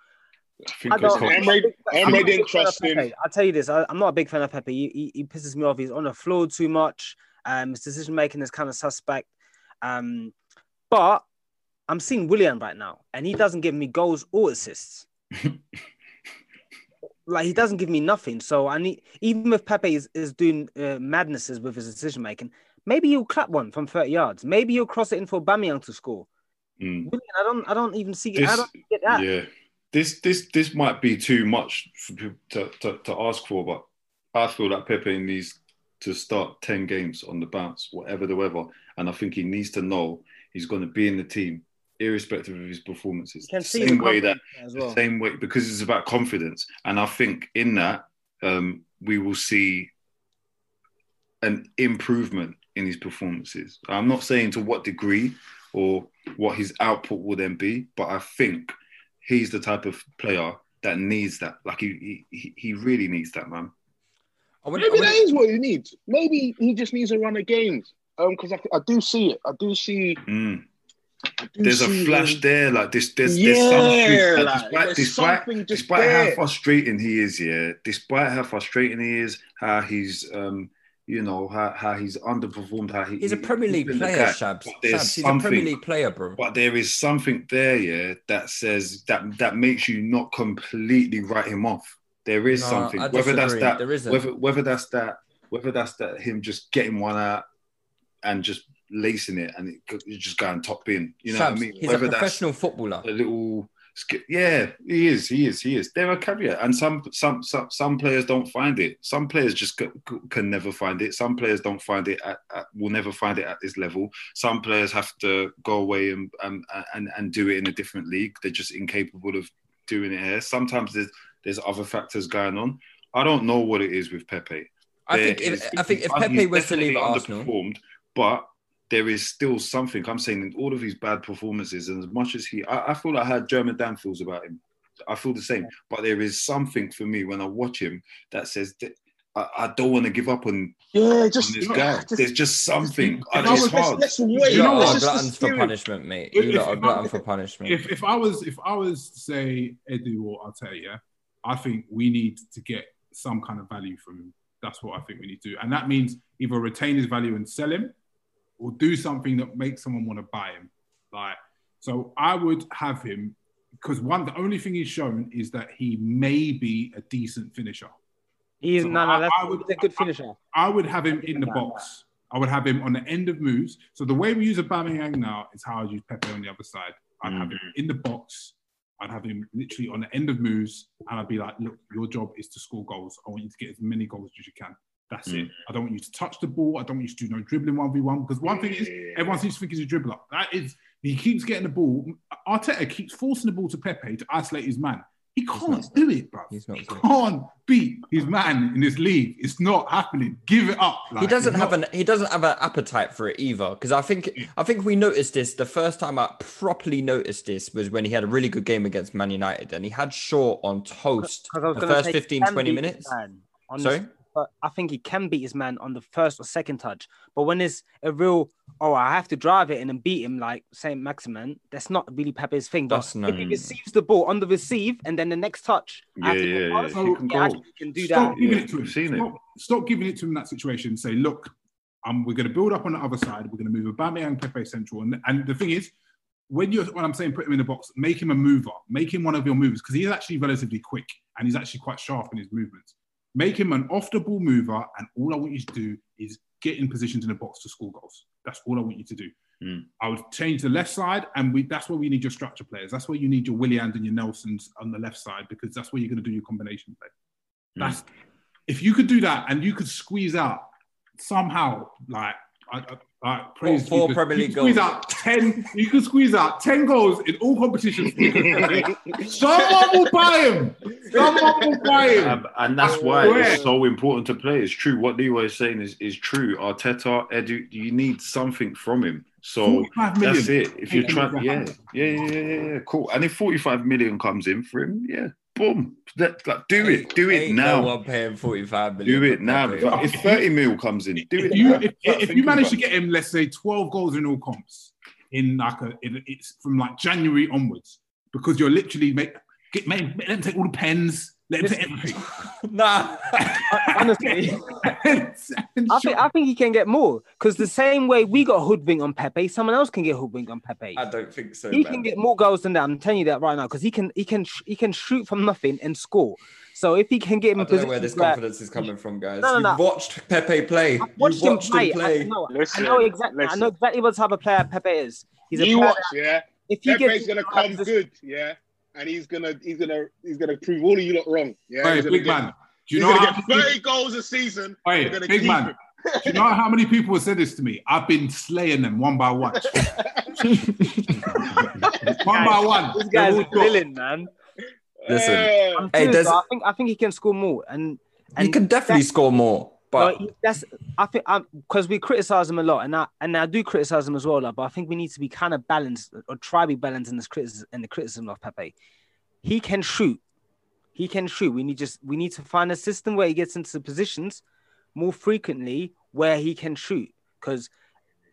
I think I don't- it's- Emre, I'm Emre not didn't big fan of trust him. I'll tell you this. I, am not a big fan of Pepe. He, he, he pisses me off. He's on the floor too much. Um, his decision making is kind of suspect. Um, but I'm seeing Willian right now, and he doesn't give me goals or assists. like he doesn't give me nothing. So I need even if Pepe is, is doing uh, madnesses with his decision making, maybe he'll clap one from 30 yards. Maybe he'll cross it in for Aubameyang to score. Mm. I don't, I don't even see. I don't get that. Yeah, this this this might be too much to, to, to ask for, but I feel that Pepe needs to start ten games on the bounce, whatever the weather, and I think he needs to know he's going to be in the team, irrespective of his performances. You can see same way that confidence as the same way because it's about confidence, and I think in that um, we will see an improvement in his performances. I'm not saying to what degree or what his output will then be, but I think he's the type of player that needs that. Like he he, he really needs that, man. I wouldn't- I Maybe that what he needs. Maybe he just needs a run of games. Um, because I, I do see it. I do see. Mm. I do There's a flash him- there, like this. There's, Yeah, there's something. like, despite there's despite, just despite there. how frustrating he is, yeah. Despite how frustrating he is, how he's um, you know, how, how he's underperformed, how he, He's a Premier he's League player, guy. Shabs. There's Shabs, he's a Premier League player, bro. But there is something there, yeah, that says that that makes you not completely write him off. There is No, something, I whether that's that, There isn't. whether whether that's that, whether that's that him just getting one out and just lacing it and it, it's just going top in. You know what I mean? he's Whether a professional footballer. a little yeah he is he is he is. There are caveat. And some some some, some players don't find it. Some players just c- c- can never find it. Some players don't find it at, at, will never find it at this level. Some players have to go away and, and and and do it in a different league. They're just incapable of doing it here. Sometimes there's there's other factors going on. I don't know what it is with pepe. I There think if is- I think if Pepe was to leave Arsenal, underperformed, but there is still something. I'm saying in all of his bad performances, and as much as he, I, I feel like how German Dan feels about him. I feel the same, but there is something for me when I watch him that says that I, I don't want to give up on, Yeah, on just, this yeah, guy. just- There's just something. If I I it's was- hard. let's wait. you know lot what? are Let's just gluttons for punishment, mate. You if- lot are if I- glutton for punishment. if if I was if I was to say Edu or Arteta, I think we need to get some kind of value from him. That's what I think we need to do, and that means either retain his value and sell him, or do something that makes someone want to buy him. Like so, I would have him because one the only thing he's shown is that he may be a decent finisher. He's So no, I- no, that's I would- he's a good finisher. I would have him in the box. I would have him on the end of moves. So the way we use a Aubameyang now is how I use Pepe on the other side. I'd have him mm. in the box. I'd have him literally on the end of moves, and I'd be like, "Look, your job is to score goals. I want you to get as many goals as you can. That's it. Mm. I don't want you to touch the ball. I don't want you to do no dribbling one v one because one thing is everyone seems to think he's a dribbler. That is, he keeps getting the ball. Arteta keeps forcing the ball to Pepe to isolate his man. He can't do it, bro. He's not He good. can't beat his man in this league. It's not happening. Give it up. he doesn't have not- an he doesn't have an appetite for it either. Because I think I think we noticed this the first time I properly noticed this was when he had a really good game against Man United and he had Shaw on toast the first say 15, 20 minutes. his man on the- Sorry? But I think he can beat his man on the first or second touch. But when it's a real, oh, I have to drive it in and beat him like Saint Maximin, that's not really Pepe's thing. But That's no- if he receives the ball on the receive and then the next touch, Yeah, yeah, yeah. past, He he can go. actually can do Stop that. giving Yeah, it to him. we've it. stop, stop giving it to him in that situation. Say, look, um, we're going to build up on the other side. We're going to move Aubameyang, Pepe central, and and the thing is, when you're when I'm saying put him in the box, make him a mover, make him one of your movers because he's actually relatively quick and he's actually quite sharp in his movements. Make him an off the ball mover, and all I want you to do is get in positions in the box to score goals. That's all I want you to do. Mm. I would change the left side, and we, that's where we need your structure players. That's where you need your Willians and your Nelsons on the left side because that's where you're going to do your combination play. That's if you could do that and you could squeeze out somehow, like, I, I, like praise four you could- Premier League squeeze goals. out ten. You could squeeze out ten goals in all competitions. Someone will buy him. Someone will buy him. Um, and that's I why swear. it's so important to play. It's true. What Leroy is saying is, is true. Arteta, Edu, you need something from him. So that's it. If you're trying, yeah, yeah, yeah, yeah, yeah, yeah, cool. And if 45 million comes in for him, yeah, boom, Let- like, do it, do it Ain't now. No one paying 45 million. do it now. Pepe. If 30 mil comes in, do it. if you now. if, Start if you manage to get him, let's say, twelve goals in all comps in like a, in, it's from like January onwards, because you're literally make get make, let them take all the pens, let them take everything. Nah. Honestly, And I think I think he can get more because the same way we got hoodwinked on Pepe, someone else can get hoodwinked on Pepe. I don't think so. he man. can get more goals than that. I'm telling you that right now because he can he can he can shoot from nothing and score. So if he can get him I in don't know where this positions where- confidence is coming from, guys. No, no, You've no. watched Pepe play. I've watched You've him play. him play. I know, Listen, I know exactly. I listen. know exactly what type of player Pepe is. He's a you player watch, yeah. if he Pepe's gets gonna come good, yeah, and he's gonna he's gonna he's gonna prove all of you lot wrong. Yeah, Hey, big get, man. Do you he's know gonna how get 30 goals a season. Hey, big man. Do you know how many people have said this to me? I've been slaying them one by one. one by one. This guy's a villain, man. Listen, Yeah. I'm Hey, serious, there's- though. I think I think he can score more, and and he can definitely that- score more, but no, that's I think um, because we criticize him a lot, and I and I do criticize him as well. Like, but I think we need to be kind of balanced or try to be balanced in this criticism in the criticism of Pepe. He can shoot, he can shoot. We need just we need to find a system where he gets into the positions more frequently where he can shoot because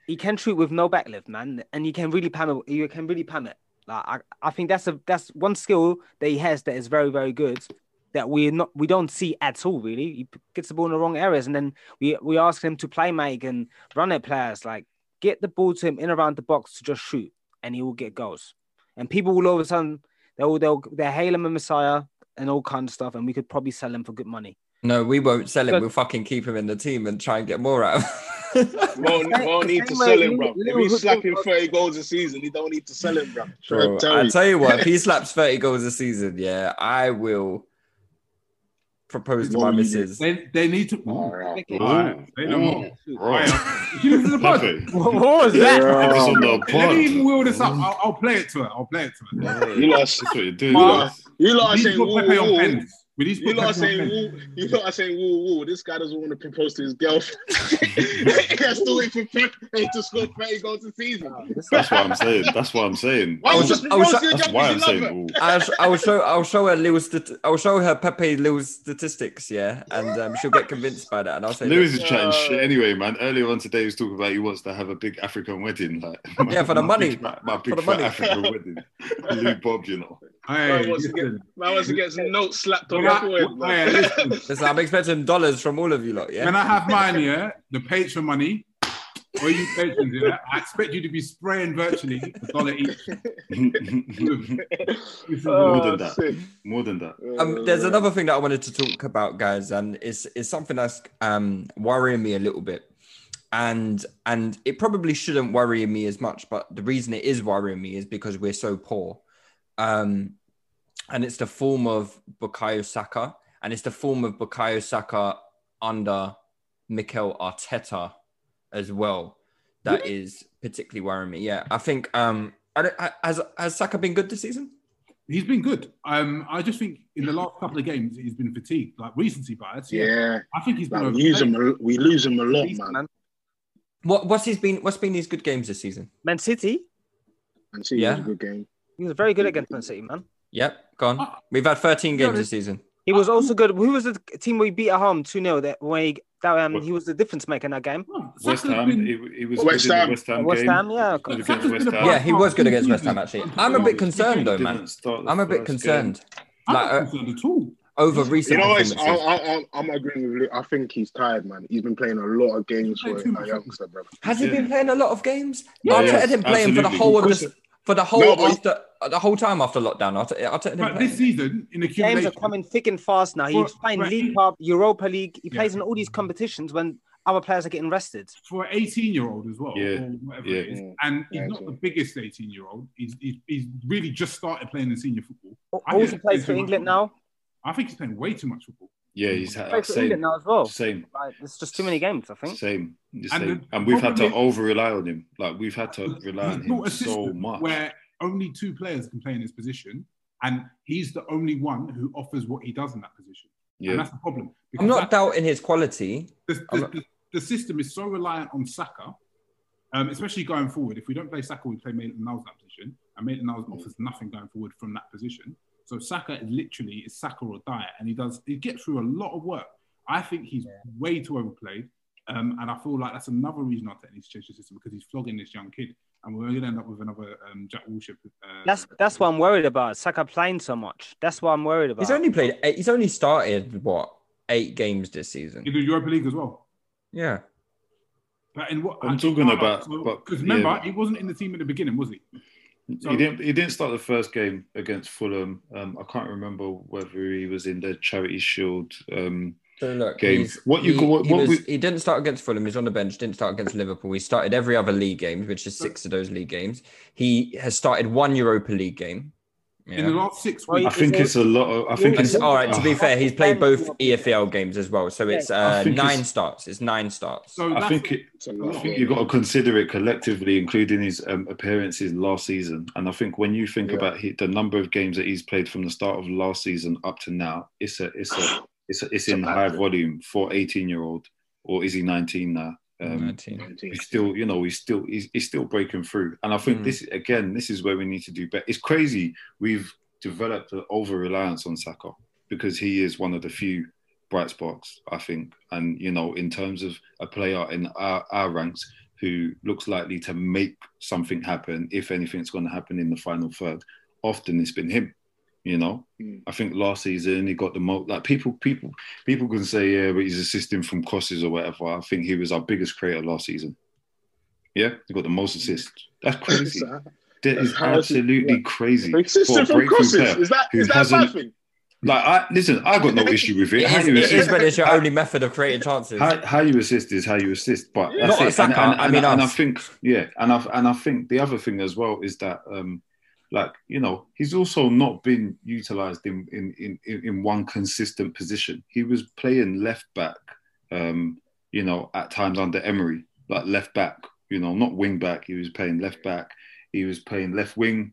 he can shoot with no backlift, man, and he can really pam it. You can really pam it. Like I, I think that's a that's one skill that he has that is very very good that we're not we don't see at all really. He gets the ball in the wrong areas, and then we we ask him to play make and run at players like get the ball to him in around the box to just shoot, and he will get goals. And people will all of a sudden they'll they'll they hail him a messiah and all kinds of stuff, and we could probably sell him for good money. no, we won't sell him. But- We'll fucking keep him in the team and try and get more out of him. Won't, won't need to sell him, bro. If Lil he's slapping 30 goals a season, he don't need to sell him, bro. Bro, Tell I you. tell you what, if he slaps 30 goals a season, yeah, I will propose to my missus. They, they need to. Oh, All right. All right, say no more. Ooh, All right. You listen to the pod. What, what was that? If it's on the Let me even wheel this up. I'll, I'll play it to her. I'll play it to her. You lot, That's what you're doing. you lot, you lot We are need to saying put woo, Pepe on woo. pens. We need to You put lot are Pepe saying pens. woo. You lot are saying woo woo. This guy doesn't want to propose to his girlfriend. he has to wait for Pepe to score 30 goals a season. That's what I'm saying. That's what I'm saying. Why I was- just I was- propose your That's why I'm saying. You. I'll, I'll show I'll show her little stat- I'll show her Pepe little statistics, yeah, and um, she'll get convinced by that. And I'll say, Lewis is chatting Uh, shit anyway, man. Earlier on today, he was talking about he wants to have a big African wedding, like Yeah, for the money. big fat- my big the fat money. African wedding. Lou Bob, you know. Hey, Man wants to get, man wants to get some notes slapped on When his I, forehead. hey, man. listen. listen, I'm expecting dollars from all of you lot, yeah. when I have mine, yeah, the Patreon money, or you patrons, yeah, I expect you to be spraying virtually a dollar each. More than that. sick. More than that. Um, there's another thing that I wanted to talk about, guys, and it's it's something that's um worrying me a little bit, and and it probably shouldn't worry me as much, but the reason it is worrying me is because we're so poor, um, and it's the form of Bukayo Saka, and it's the form of Bukayo Saka under Mikel Arteta as well. That is particularly worrying me. Yeah, I think um, I don't, has has Saka been good this season? He's been good. Um, I just think in the last couple of games he's been fatigued, like recency bias. Yeah, Yeah, I think he's been like, we use him. We lose him a lot, Please, man. man. What what's his been? What's been his good games this season? Man City, And see, Yeah. was a good game. He was very good against Man City, man. Yep, gone. Ah. We've had 13 games this season. He was also good. Who was the team we beat at home 2 0 that when he, that um, he was the difference maker in that game? Oh, West Ham. He, he was West good in Ham. West Ham West game. Ham, yeah. Good West Ham. Yeah, he was good against West. Ham actually. I'm a bit concerned though, man. I'm a bit concerned. I'm Like not uh, concerned at all. over You know? I, I, I, I'm agreeing with Luke. I think he's tired, man. He's been playing a lot of games for a youngster, bro. Has he Yeah. been playing a lot of games? Yeah, Arteta yes, didn't play him for the whole of Because- this for the whole No, after uh, the whole time after lockdown. Arteta, Arteta didn't But play this season, in Games are coming thick and fast now. He's playing for- League Cup, Europa League. He Yeah. plays in all these competitions when other players are getting rested. for an 18 year old as well, Yeah, or whatever yeah. it is. And he's yeah, not true. the biggest 18 year old. He's, he's, he's really just started playing in senior football. I Also think plays for England much now. I think he's playing way too much football. Yeah, he's had Plays for England same, now as well. same, Like, it's just too many games, I think. same, the And same. the And we've had to is- over rely on him. Like we've had to rely on him so much. where only two players can play in his position, and he's the only one who offers what he does in that position. And Yeah, that's the problem. I'm Because not that- doubting his quality. the, the, not- the, the system is so reliant on Saka, um, especially going forward. If we don't play Saka, we play Maitland Niles that position, and Maitland Niles offers nothing going forward from that position. So Saka is literally is Saka or die, and he does he gets through a lot of work. I think he's way too overplayed, um, and I feel like that's another reason I think needs to change the system because he's flogging this young kid, and we're going to end up with another um, Jack Wilshere. Uh, That's that's what I'm worried about. Saka playing so much. That's what I'm worried about. He's only played. Eight, he's only started what eight games this season. in the Europa League as well. Yeah. But in what I'm talking about- because remember yeah. he wasn't in the team at the beginning, was he? He didn't. He didn't start the first game against Fulham. Um, I can't remember whether he was in the Charity Shield um, So look, games. What you he, what, he, what was- we, he didn't start against Fulham. He's on the bench. Didn't start against Liverpool. He started every other league game, which is six of those league games. He has started one Europa League game. In the last six weeks, I think it's a lot. Of, I think And it's all right. To be fair, he's played both EFL games as well, so it's uh, nine it's- starts. It's nine starts. so I think it, It's a I lot. think you've got to consider it collectively, including his um, appearances last season. And I think when you think Yeah. about he, the number of games that he's played from the start of last season up to now, it's a, it's a, it's a, it's a in bad high volume for 18 year old, or is he 19 now? Um, 19. he's still, you know, he's still he's, he's still breaking through. And I think Mm. this again, this is where we need to do better. It's crazy. We've developed an over reliance on Saka because he is one of the few bright sparks, I think. And you know, in terms of a player in our, our ranks who looks likely to make something happen, if anything's going to happen in the final third, often it's been him. You know, Mm. I think last season he got the most. Like people, people, people can say, yeah, but he's assisting from crosses or whatever. I think he was our biggest creator last season. Yeah, he got the most assists. That's crazy. That is How is he- absolutely yeah. crazy. System for a from crosses. Is that is that a bad thing? Like, I listen, I got no issue with it. It How is, it is when it's your only method of creating chances. how, how you assist is how you assist, but Yeah. that's Not it. Saka, and, and, I mean and I think, yeah, and I and I think the other thing as well is that, um, like you know, he's also not been utilized in in in, in one consistent position. He was playing left back, um, you know, at times under Emery, like left back, you know, not wing back. He was playing left back. He was playing left wing.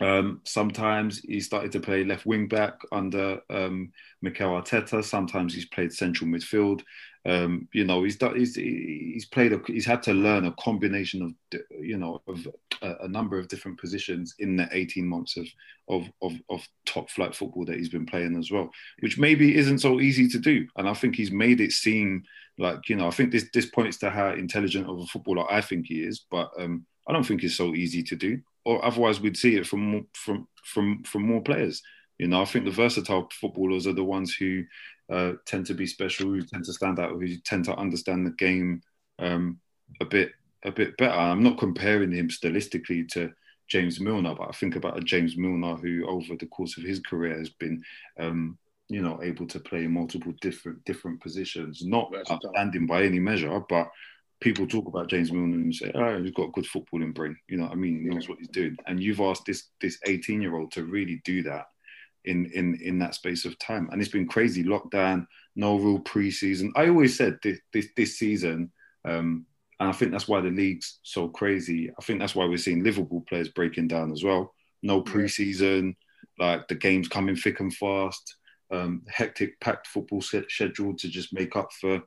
Um, sometimes he started to play left wing back under um, Mikel Arteta. Sometimes he's played central midfield. Um, you know, he's done, he's he's played. A, he's had to learn a combination of you know of a, a number of different positions in the eighteen months of, of of of top flight football that he's been playing as well, which maybe isn't so easy to do. And I think he's made it seem like you know. I think this this points to how intelligent of a footballer I think he is, but um, I don't think it's so easy to do. Or otherwise, we'd see it from from from from more players. You know, I think the versatile footballers are the ones who uh, tend to be special, who tend to stand out, who tend to understand the game um, a bit a bit better. I'm not comparing him stylistically to James Milner, but I think about a James Milner who, over the course of his career, has been, um, you know, able to play multiple different different positions. Not outstanding by any measure, but people talk about James Milner and say, "Oh, he's got a good footballing brain." You know, what I mean, he knows what he's doing. And you've asked this this 18 year old to really do that in in in that space of time, and it's been crazy. Lockdown, no real preseason. I always said this this, this season. Um, and I think that's why the league's so crazy. I think that's why we're seeing Liverpool players breaking down as well. No preseason, like the games coming thick and fast. Um, hectic, packed football schedule to just make up for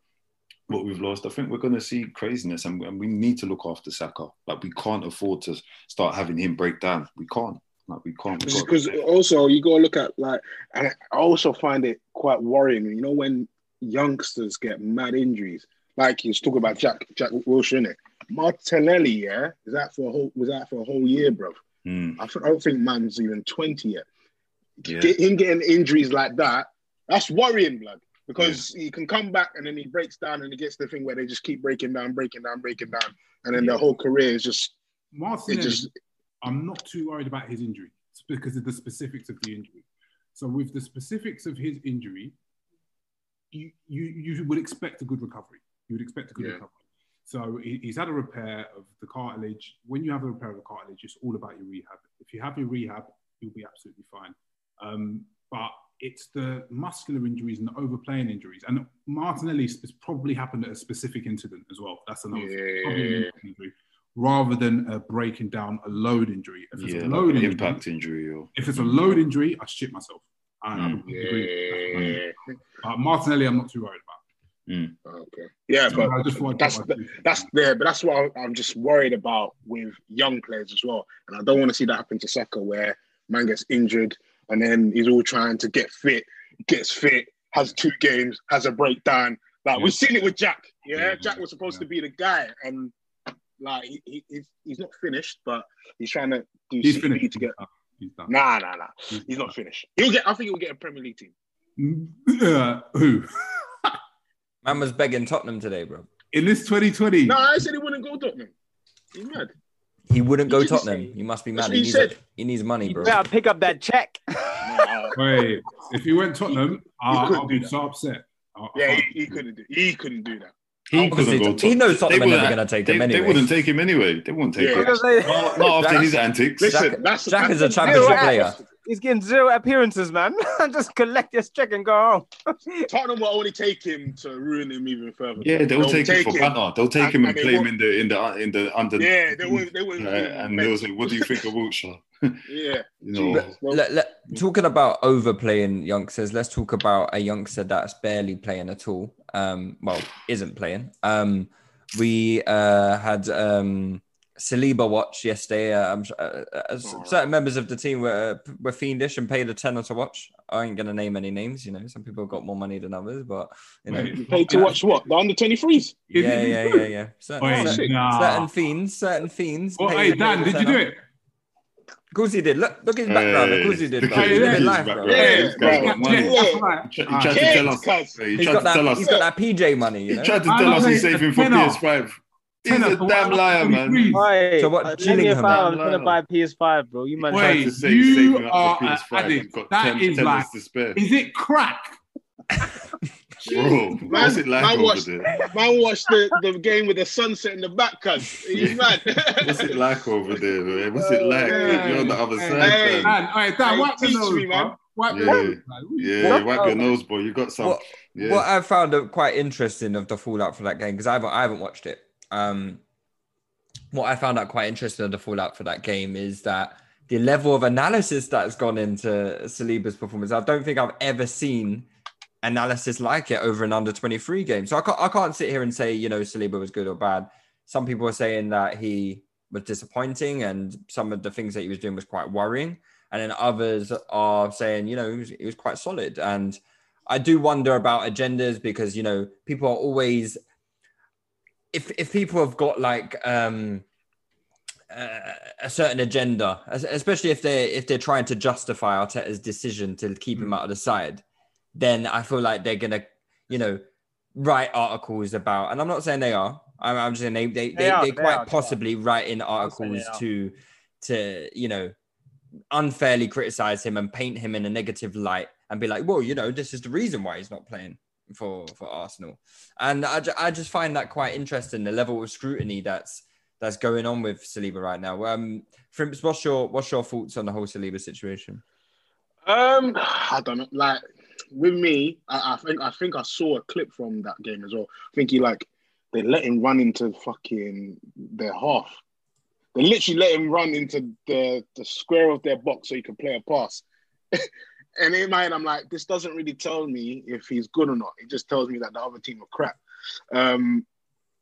what we've lost. I think we're going to see craziness, and, and we need to look after Saka. Like we can't afford to start having him break down. We can't. Like we can't. We've got to Because also you gotta look at like, and I also find it quite worrying. You know when youngsters get mad injuries, like he's talking about Jack Jack Wilshere, innit? Martinelli, yeah, is that for a whole was that for a whole year, bro? Mm, I, th- I don't think man's even twenty yet. yeah. Get him getting injuries like that, that's worrying, blood. Because he can come back and then he breaks down and he gets the thing where they just keep breaking down, breaking down, breaking down, and then Yeah. their whole career is just it Martinelli, just I'm not too worried about his injury because of the specifics of the injury. So with the specifics of his injury, you you, you would expect a good recovery. You would expect a good Yeah. recovery. So he, he's had a repair of the cartilage. When you have a repair of the cartilage, it's all about your rehab. If you have your rehab, you'll be absolutely fine. Um, but it's the muscular injuries and the overplaying injuries. And Martinelli has probably happened at a specific incident as well. That's another thing. Probably an Yeah. Injury rather than a breaking down a load injury. If it's Yeah, a like load an injury, impact injury or if it's a load injury, I shit myself. I, I Mm. yeah. Uh, Martinelli, I'm not too worried about. Okay. Yeah, So but I just that's to- the, that's there, but that's what I'm just worried about with young players as well. And I don't want to see that happen to Saka where man gets injured and then he's all trying to get fit, gets fit, has two games, has a breakdown. Like we've seen it with Jack. Yeah, Yeah, Jack was supposed yeah. to be the guy, and like he, he, he's, he's not finished, but he's trying to do He's CP finished. to get. He's done. Nah, nah, nah. He's not finished. He'll get. I think he'll get a Premier League team. Uh, who? Man was begging Tottenham today, bro. In this 2020, No, I said he wouldn't go Tottenham. He's mad. He wouldn't go He Tottenham. say- He must be mad. He he needs, said. he needs money, bro. Yeah, pick up that check. Wait, if he went Tottenham, uh, couldn't I'll be that. so upset. I- I Yeah, can't- he, he couldn't do. He couldn't do that. He couldn't go he knows they Tottenham are never gonna take they, him They wouldn't take him anyway. They wouldn't take Yeah. him. Not, not after his antics. Listen, Jack- that's Jack is a that's- championship yeah, player. He's getting zero appearances, man. Just collect your check and go home. Tottenham will only take him to ruin him even further. Yeah, they'll, take, him for banter. They'll take and- him and and play him in the in the in the under. Yeah, they won't. They won't. Uh, and they'll say, "What do you think of Wilshere?" Yeah. You know, Let, let, talking about overplaying youngsters, let's talk about a youngster that's barely playing at all. Um, well, isn't playing. Um, we uh, had um, Saliba watch yesterday. Uh, I'm, uh, uh, certain members of the team were were fiendish and paid a tenner to watch. I ain't gonna name any names. You know, some people have got more money than others, but you know, Wait, you paid to watch what? The under 23s? Is yeah, yeah, yeah, yeah. Certain, Wait, certain, nah. certain fiends, certain fiends. Well, hey, Dan, did you do it? Of course he did. Look, look at his background. Of course he did. Look bro. at He's his living life, background. bro. Yeah, This got money. Yeah. That's. He tried, he tried to Kids, tell us. cuz. He He's tried got to that. tell us. He's got that PJ money. You He tried to tell us he's saving for. PS5. He's Tenner a damn liar, man. 23s. So what, uh, Gillingham, Gillingham, I'm gonna buy PS5, bro. You man. Wait, to say you he's up are for an PS5 and addict. got That 10 is tenors like- to spare. Is it crack? Bro, what's it like man over watched, there? man watched the, the game with the sunset in the back, cuz. You mad? What's it like over there, man? What's it like? Hey, You're on the other hey, side, hey. man. Dan, all right, Dan, Hey, wipe the teach nose, me, man. man. Wipe the Yeah. nose, man. Yeah, What? wipe your nose, boy. You got some. What, Yeah. what I found quite interesting of the fallout for that game because I haven't I haven't watched it. Um, what I found out quite interesting of the fallout for that game is that the level of analysis that's gone into Saliba's performance. I don't think I've ever seen analysis like it over an under 23 game. So I can't, I can't sit here and say, you know, Saliba was good or bad. Some people are saying that he was disappointing and some of the things that he was doing was quite worrying. And then others are saying, you know, he was, he was quite solid. And I do wonder about agendas because, you know, people are always, if, if people have got like, um, uh, a certain agenda, especially if they're if they're trying to justify Arteta's decision to keep him out of the side, then I feel like they're gonna, you know, write articles about. And I'm not saying they are. I'm, I'm just saying they they, they, They are, they they quite are, they possibly write in articles to to you know unfairly criticize him and paint him in a negative light and be like, well, you know, this is the reason why he's not playing for for Arsenal. And I, I just find that quite interesting the level of scrutiny that's that's going on with Saliba right now. Um, Frimps, what's your what's your thoughts on the whole Saliba situation? Um, I don't know. Like with me, I, I think I think I saw a clip from that game as well. I think he like they let him run into fucking their half. They literally let him run into the the square of their box so he could play a pass. and in my head, I'm like, this doesn't really tell me if he's good or not. It just tells me that the other team are crap. Um,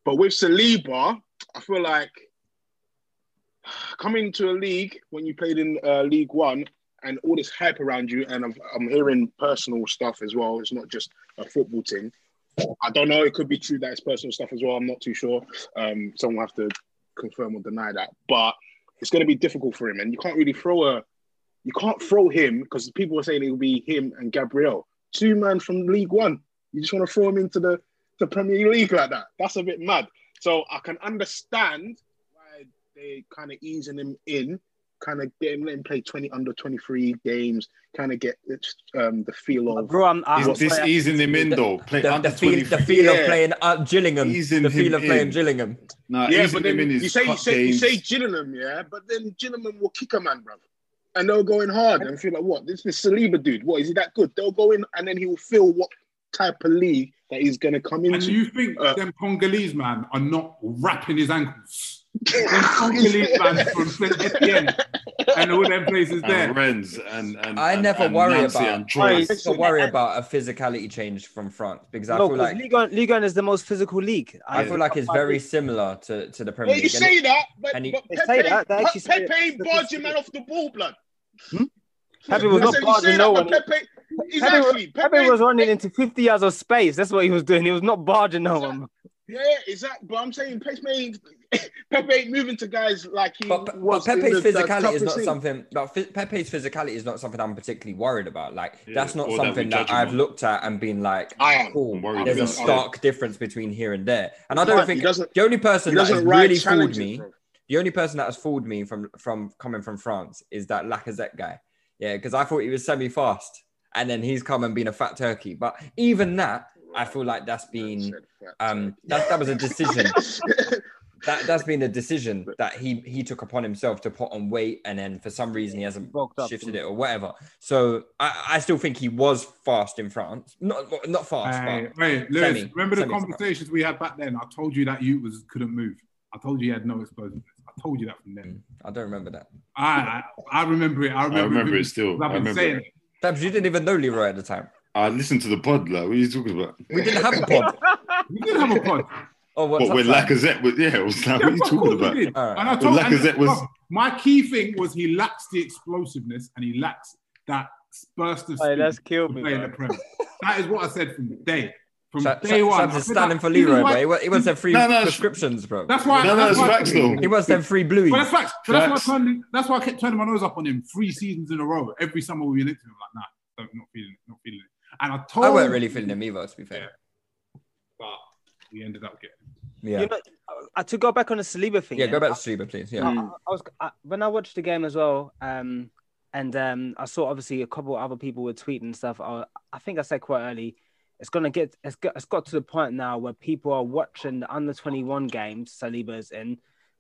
but with Saliba, I feel like coming to a league when you played in uh, League One and all this hype around you, and I'm, I'm hearing personal stuff as well. It's not just a football thing. I don't know. It could be true that it's personal stuff as well. I'm not too sure. Um, someone will have to confirm or deny that. But it's going to be difficult for him, and you can't really throw a. You can't throw him because people are saying it will be him and Gabriel, two man from League One. You just want to throw him into the, the Premier League like that. That's a bit mad. So I can understand why they kind of easing him in, kind of get him, let him play 20 under 23 games, kind of get um, the feel of. Bro, I'm, I'm Is this easing him in though? Play The, under the feel, the feel Yeah. of playing uh, Gillingham, Easing the feel him of playing in. Gillingham. Nah, yeah, easing but then him in you his say, you cut say, you say Gillingham, yeah, but then Gillingham will kick a man, bruv. And they'll go in hard and feel like, what? This is Saliba dude. What? Is he that good? They'll go in and then he will feel what type of league that he's going to come And into. you think Uh, them Congolese man are not wrapping his ankles? Them Congolese man from Saint Etienne and all them places there. and Rennes and, and I and- never and worry Nancy about. I never worry about a physicality change from France because I no, feel 'cause like Ligue 1, Ligue 1 is the most physical league. I feel like it's very similar to, to the Yeah, Premier you League. And say it- that, but, and he- but They Pepe, say that, they Pe- actually say Pepe it. ain't barging man off the ball, blood. Hmm? Pepe was not barging no one. but Pepe, Pepe, exactly. was, Pepe was running into 50 yards of space. That's what he was doing. He was not barging no one. Yeah, exactly. But I'm saying Pepe ain't, Pepe ain't moving to guys like he But, but was. in Pepe's the- the physicality is not league. something. But Fe- Pepe's physicality is not something I'm particularly worried about. Like Yeah, that's not or that something that, I've on. looked at and been like, I am. cool. I'm There's a about that. stark difference between here and there. And I don't can't- think the only person that has really fooled me, bro. the only person that has fooled me from from coming from France is that Lacazette guy. Yeah, because I thought he was semi fast, and then he's come and been a fat turkey. But even that, I feel like that's been um that that was a decision. that that's been a decision that he he took upon himself to put on weight, and then for some reason he hasn't Bulked up. shifted it or whatever. So I, I still think he was fast in France. Not not fast, Hey, but hey, Lewis, semi- remember the conversations we had back then? I told you that you was couldn't move. I told you he had no explosiveness. I told you that from then. I don't remember that. I I, I remember it. I remember, I remember it, it still. I've I been remember saying it. it. Babs, you didn't even know Leroy at the time. I listened to the pod. Like, what are you talking about? We didn't have a pod. We didn't have a pod. Oh, what's What, up, when Sam? Lacazette was, yeah, it was like, what are you talking about? we did. All right. And I Well, told Lacazette and- was- my key thing was he lacks the explosiveness and he lacks that burst of Hey, speed that's killed to me, play the That is what I said from the day. From Sa- day Sa- one. Sam's I is standing that- for Leroy, why- bro. He wants them free No, no, prescriptions, bro. That's why. No, no, that's it's why- facts though. He wants them free blueies. But that's facts. But that's Facts. why I turned. That's why I kept turning my nose up on him three seasons in a row. Every summer we linked to him, like, nah, don't, not feeling it, not feeling it. And I told. I weren't really feeling him either, to be fair. But we ended up getting. Yeah. You know, uh, to go back on the Saliba thing. Yeah, yeah, go back to Saliba, please. Yeah. I, I, I was I, when I watched the game as well, um, and um, I saw obviously a couple of other people were tweeting and stuff. I, I think I said quite early, it's gonna get it's got, it's got to the point now where people are watching the under twenty one games Saliba's in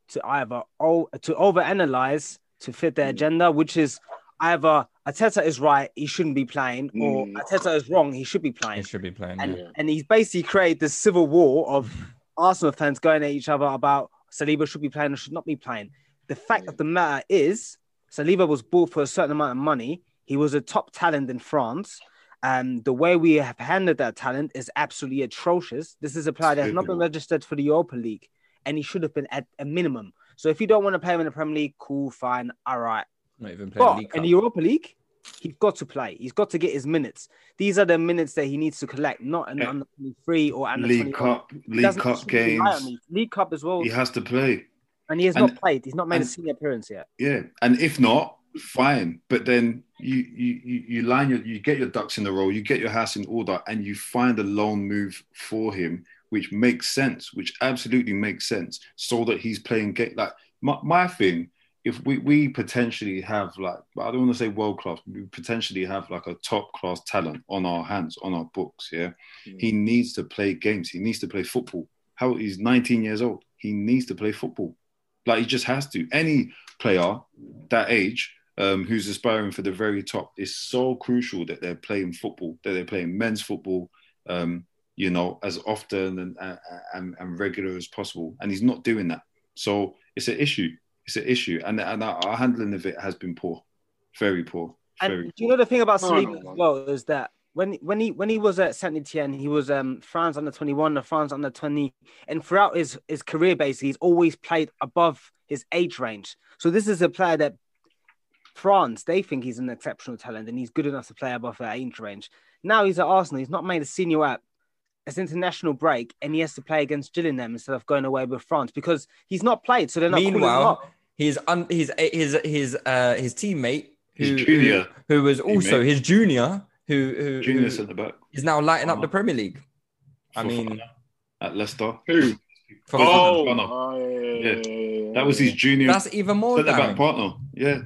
to either oh to overanalyze to fit their agenda, which is either Arteta is right, he shouldn't be playing, or Mm. Arteta is wrong, he should be playing. He should be playing. And yeah. and he's basically created this civil war of Arsenal fans going at each other about Saliba should be playing or should not be playing. The fact of the matter is, Saliba was bought for a certain amount of money. He was a top talent in France. And the way we have handled that talent is absolutely atrocious. This is a player that has not been registered for the Europa League, and he should have been at a minimum. So if you don't want to play him in the Premier League, cool, fine, all right. Not even playing But League in the Europa League, he's got to play. He's got to get his minutes. These are the minutes that he needs to collect, not in Yeah. under 23 or under League 21. Cup, He League Cup actually games. League Cup as well. He has to play. and he has and- not played. He's not made a and- senior appearance yet. Yeah, and if not, fine. But then you you you, you line your you get your ducks in a row, you get your house in order, and you find a loan move for him, which makes sense, which absolutely makes sense, so that he's playing get like my, my thing. If we, we potentially have like I don't want to say world class, we potentially have like a top class talent on our hands, on our books. Yeah, he needs to play games. He needs to play football. How he's 19 years old. He needs to play football. Like he just has to. Any player that age um, who's aspiring for the very top is so crucial that they're playing football, that they're playing men's football, um, you know, as often and, and, and, and regular as possible. And he's not doing that. So it's an issue. It's an issue. And, and our our handling of it has been poor, very poor. And Very do you know the thing about Oh, Saliba no, as well is that when when he when he was at Saint Etienne, he was um France under 21 and France under 20. And throughout his, his career basically, he's always played above his age range. So this is a player that France, they think he's an exceptional talent and he's good enough to play above that age range. Now he's at Arsenal, he's not made a senior app. It's international break, and he has to play against Gillingham instead of going away with France because he's not played. So they're not calling him Meanwhile, up. his un, his his his uh his teammate His who, junior who, who was also teammate. his junior who who, Junior who centre back is now lighting up the Premier League. I Fofana mean, at Leicester. Who? for Oh, oh, yeah, yeah, yeah, yeah, That was his junior that's even more centre back damning. partner. Yeah.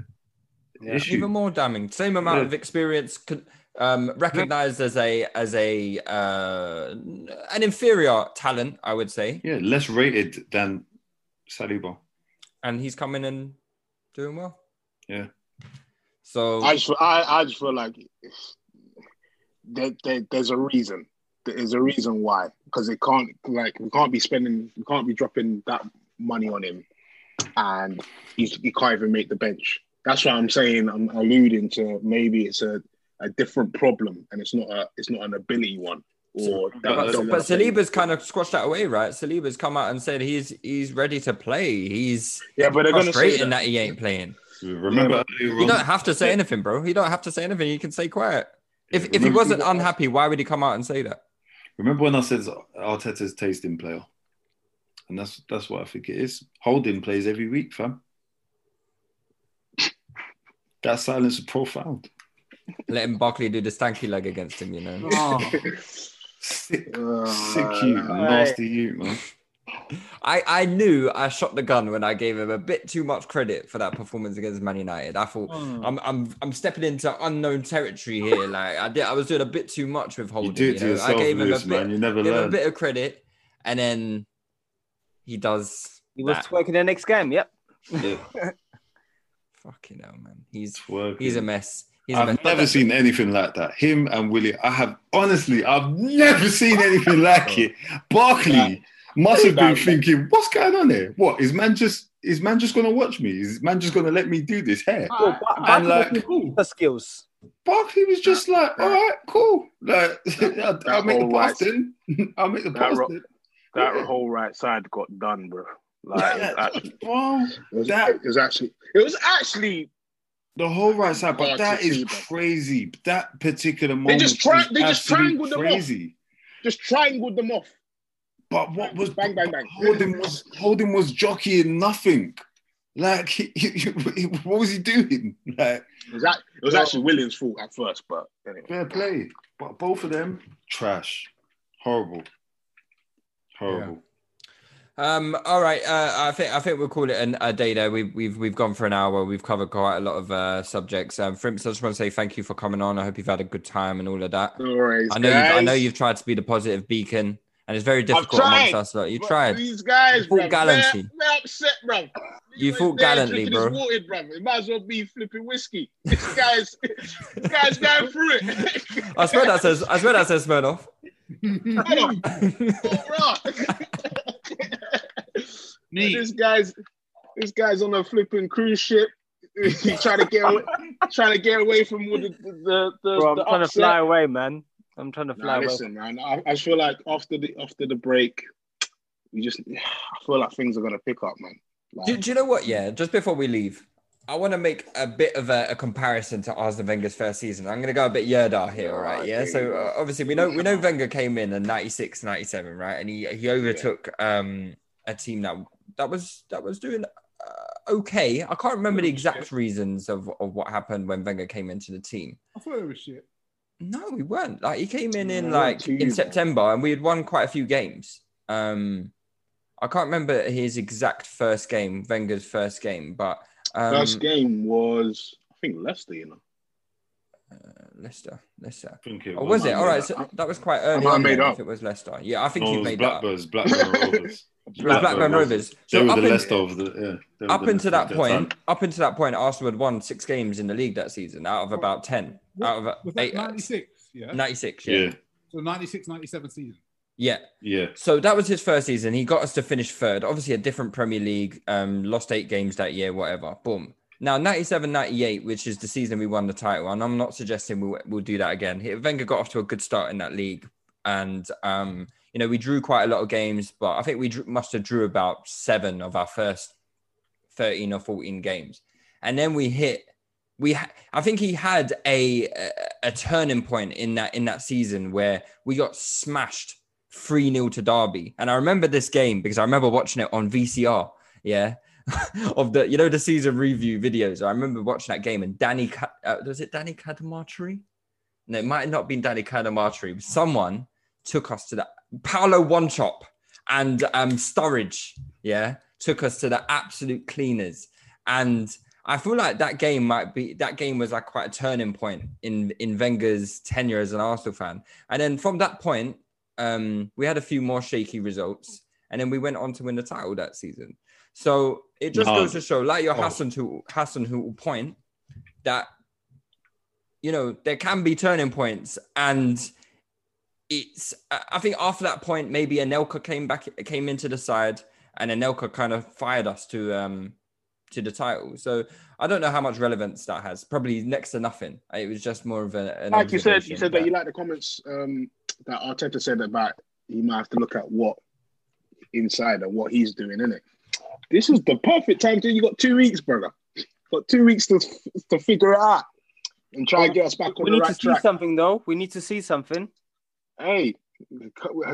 Issue. Even more damning. Same amount Yeah. of experience, con- um, recognized as a as a uh, an inferior talent, I would say, Yeah, less rated than Saliba. and he's coming and doing well. Yeah. So I just, I, I just feel like there, there, there's a reason. There's a reason why because it can't like we can't be spending, we can't be dropping that money on him, and he's, he can't even make the bench. That's why I'm saying I'm alluding to maybe it's a, a different problem and it's not a it's not an ability one or that- But, that- but Saliba's kind of squashed that away, right? Saliba's come out and said he's he's ready to play. He's yeah, but they're gonna say that. that he ain't playing. Remember You don't have to say anything, bro. You don't have to say anything. You can stay quiet. If if he wasn't unhappy, why would he come out and say that? Remember when I said Arteta's tasting player? And that's that's what I think it is. Holding plays every week, fam. That silence is profound. Letting Barkley do the stanky leg against him, you know. Sick, Uh, sick you, right. nasty you, man. I, I knew I shot the gun when I gave him a bit too much credit for that performance against Man United. I thought Hmm. I'm I'm I'm stepping into unknown territory here. Like I did, I was doing a bit too much with holding. do it to know? yourself, I gave him a bit, man. You never gave him a bit of credit, and then he does. He was that. twerking the next game. Yep. Yeah, Fucking hell, man. He's twerking. he's a mess. He's a I've mess. never seen anything like that. Him and Willie. I have honestly, I've never seen anything like it. Barkley must have been thinking, "What's going on here? What is man just? Is man just gonna watch me? Is man just gonna let me do this here?" Well, Bar- ah, And Barkley like, Cool. the skills. Barkley was just ah, like, "All right, cool. Like, I'll, I'll make the whole right- pass then. I'll make the That pass ro- then." That Yeah. whole right side got done, bro. Like it Yeah, actually, bro, it was, that- it was actually it was actually the whole right side, but that is crazy. That particular moment, just tri- they just triangled them off. crazy. just triangled them off. But what was Bang, bang, bang. Holding was holding was jockeying nothing. Like he, he- he- what was he doing? Like It was, act- it was actually Willian's fault at first, but anyway. fair play. But both of them trash, horrible, horrible. Um. All right. Uh, I think I think we'll call it an, a day there. We've we've we've gone for an hour. We've covered quite a lot of uh, subjects. Um, Frimps, I just want to say thank you for coming on. I hope you've had a good time and all of that. No worries, I know. You've, I know you've tried to be the positive beacon, and it's very difficult amongst us. Lot. You tried. These guys, You fought gallantly. They're, they're upset, bro. You These fought gallantly, bro. Water, bro. It might as well be flipping whiskey. This guy's, this guy's going through it. I swear that says. I swear that says Smirnoff. Neat. this guy's, this guy's on a flipping cruise ship. He's trying to get away, trying to get away from all the the the, the, Bro, I'm the trying to fly away, man. I'm trying to Nah, fly away. listen, man. I, I feel like after the after the break, we just I feel like things are gonna pick up, man. Like, Do, do you know what? Yeah, just before we leave, I want to make a bit of a, a comparison to Arsene Wenger's first season. I'm going to go a bit Yerda here, all right? Yeah. So uh, obviously we know we know Wenger came in in 96, 97, right? And he he overtook um a team that that was that was doing uh, okay. I can't remember the exact reasons of, of what happened when Wenger came into the team. I thought it was shit. No, we weren't. Like he came in in No, like in. September, and we had won quite a few games. Um, I can't remember his exact first game, Wenger's first game, but um, first game was I think Leicester, you know. uh, Leicester, Leicester. I think it Oh, was it? might All be right, that. so that was quite early I made up. If it was Leicester, yeah, I think No, you made that. up. Blackburns, Blackburn Rovers. Blackburn Rovers. They So were up, the in- Leicester of the yeah. up the until that point, time. up until that point, Arsenal had won six games in the league that season out of about ten. Out of eight, 96? Yeah. 96, yeah. Yeah, So 96, 97 season. yeah. yeah. So that was his first season. He got us to finish third. Obviously, a different Premier League. Um, lost eight games that year, whatever. Boom. Now, 97 98, which is the season we won the title. And I'm not suggesting we'll, we'll do that again. He- Wenger got off to a good start in that league. And, um, you know, we drew quite a lot of games, but I think we drew, must have drew about seven of our first 13 or 14 games. And then we hit. We, ha- I think he had a, a a turning point in that in that season where we got smashed 3 0 to Derby. And I remember this game because I remember watching it on VCR. Yeah. of the, you know, the season review videos. I remember watching that game and Danny, uh, was it Danny Cadamarteri? No, it might not have not been Danny Cadamarteri. but Someone took us to that. Paulo Wanchope and um, Sturridge, yeah, took us to the absolute cleaners. And I feel like that game might be that game was like quite a turning point in in Wenger's tenure as an Arsenal fan. And then from that point, um, we had a few more shaky results, and then we went on to win the title that season. So it just No. goes to show, like your Oh. Hassan to Hassan who point that you know there can be turning points, and it's I I think after that point maybe Anelka came back came into the side, and Anelka kind of fired us to um to the title. So I don't know how much relevance that has. Probably next to nothing. It was just more of a Like you said, you observation, said that but- you like the comments um, that Arteta said about he might have to look at what inside and what he's doing in it. This is the perfect time to. You got two weeks, brother. Got two weeks to to figure it out and try and get us back on We the right track. We need to see something, though. We need to see something. Hey,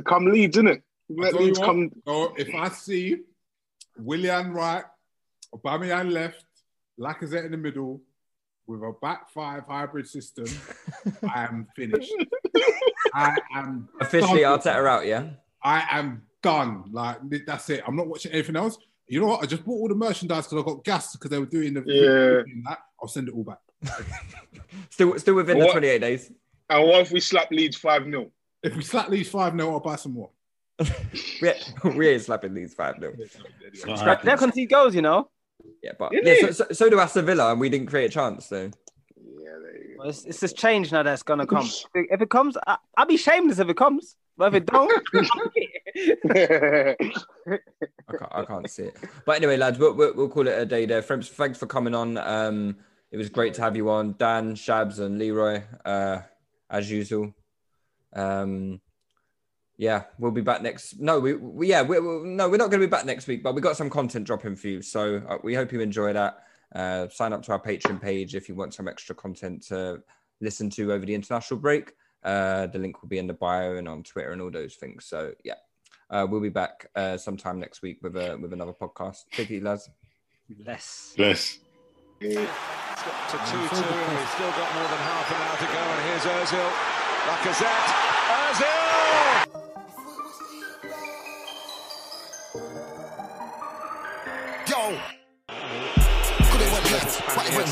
come Leeds, innit? I Let tell Leeds what, come. or if I see Willian right, Aubameyang left, Lacazette in the middle, with a back five hybrid system, I am finished. I am officially done. Arteta out, yeah. I am done. Like that's it. I'm not watching anything else. You know what? I just bought all the merchandise because I got gas because they were doing the Yeah. that. I'll send it all back. Still, still within the 28 days. And what if we slap Leeds 5 0? If we slap these five 0 I'll buy some more. We, we ain't slapping these 5 0. It's not They're happening. concede goals, you know. Yeah, but Isn't yeah, so, so, so do Aston Villa, and we didn't create a chance. So Yeah, there you Well, It's, it's this change now that's gonna come. If- If it comes, I, I'll be shameless if it comes. But if it don't. I can't, I can't see it. But anyway, lads, we'll, we'll, we'll call it a day there. Thanks, thanks for coming on. Um, it was great to have you on, Dan, Shabs, and Leroy, uh, as usual. Um, yeah, we'll be back next. No, we, we yeah, we, we, no, we're not going to be back next week, but we got some content dropping for you. So uh, we hope you enjoy that. Uh, sign up to our Patreon page if you want some extra content to listen to over the international break. Uh, the link will be in the bio and on Twitter and all those things. So yeah, uh, we'll be back uh, sometime next week with a with another podcast. Take it, lads. less. Bless. to 2 2, and we've still got more than half an hour to go. And here's Ozil. Lacazette.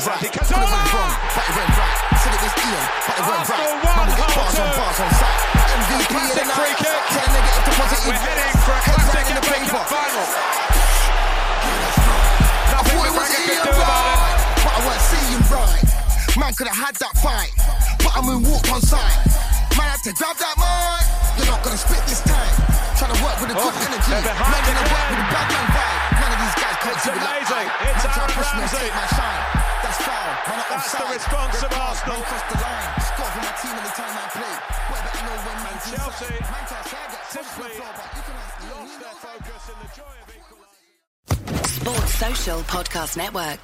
Ah! but it went right. Could it went wrong, but it went right. Said it was Ian, but it went right. Arsenal Man, we get bars on bars on site. MVP of the night. free kick. Tell a negative to positive. We're heading for a classic in the paper. Final. I Nothing thought the it was could Ian do about it. right, but I weren't seeing right. Man could have had that fight, but I moonwalked on site. Man had to grab that mic. You're not gonna spit this time. Trying to work with a good Oh, energy. Man gonna work with a bad man vibe. It's do it like amazing. It's Man Aaron me and Ramsey. my shine. That's foul. Man are That's the response Red of card. Arsenal. Man crossed the line. Score for my team anytime I play. Boy, better know when man's Chelsea inside. Man try to say I get punched simply on the floor, but you can ask Ian, Lost their focus in the joy of equalising. Sports Social Podcast Network.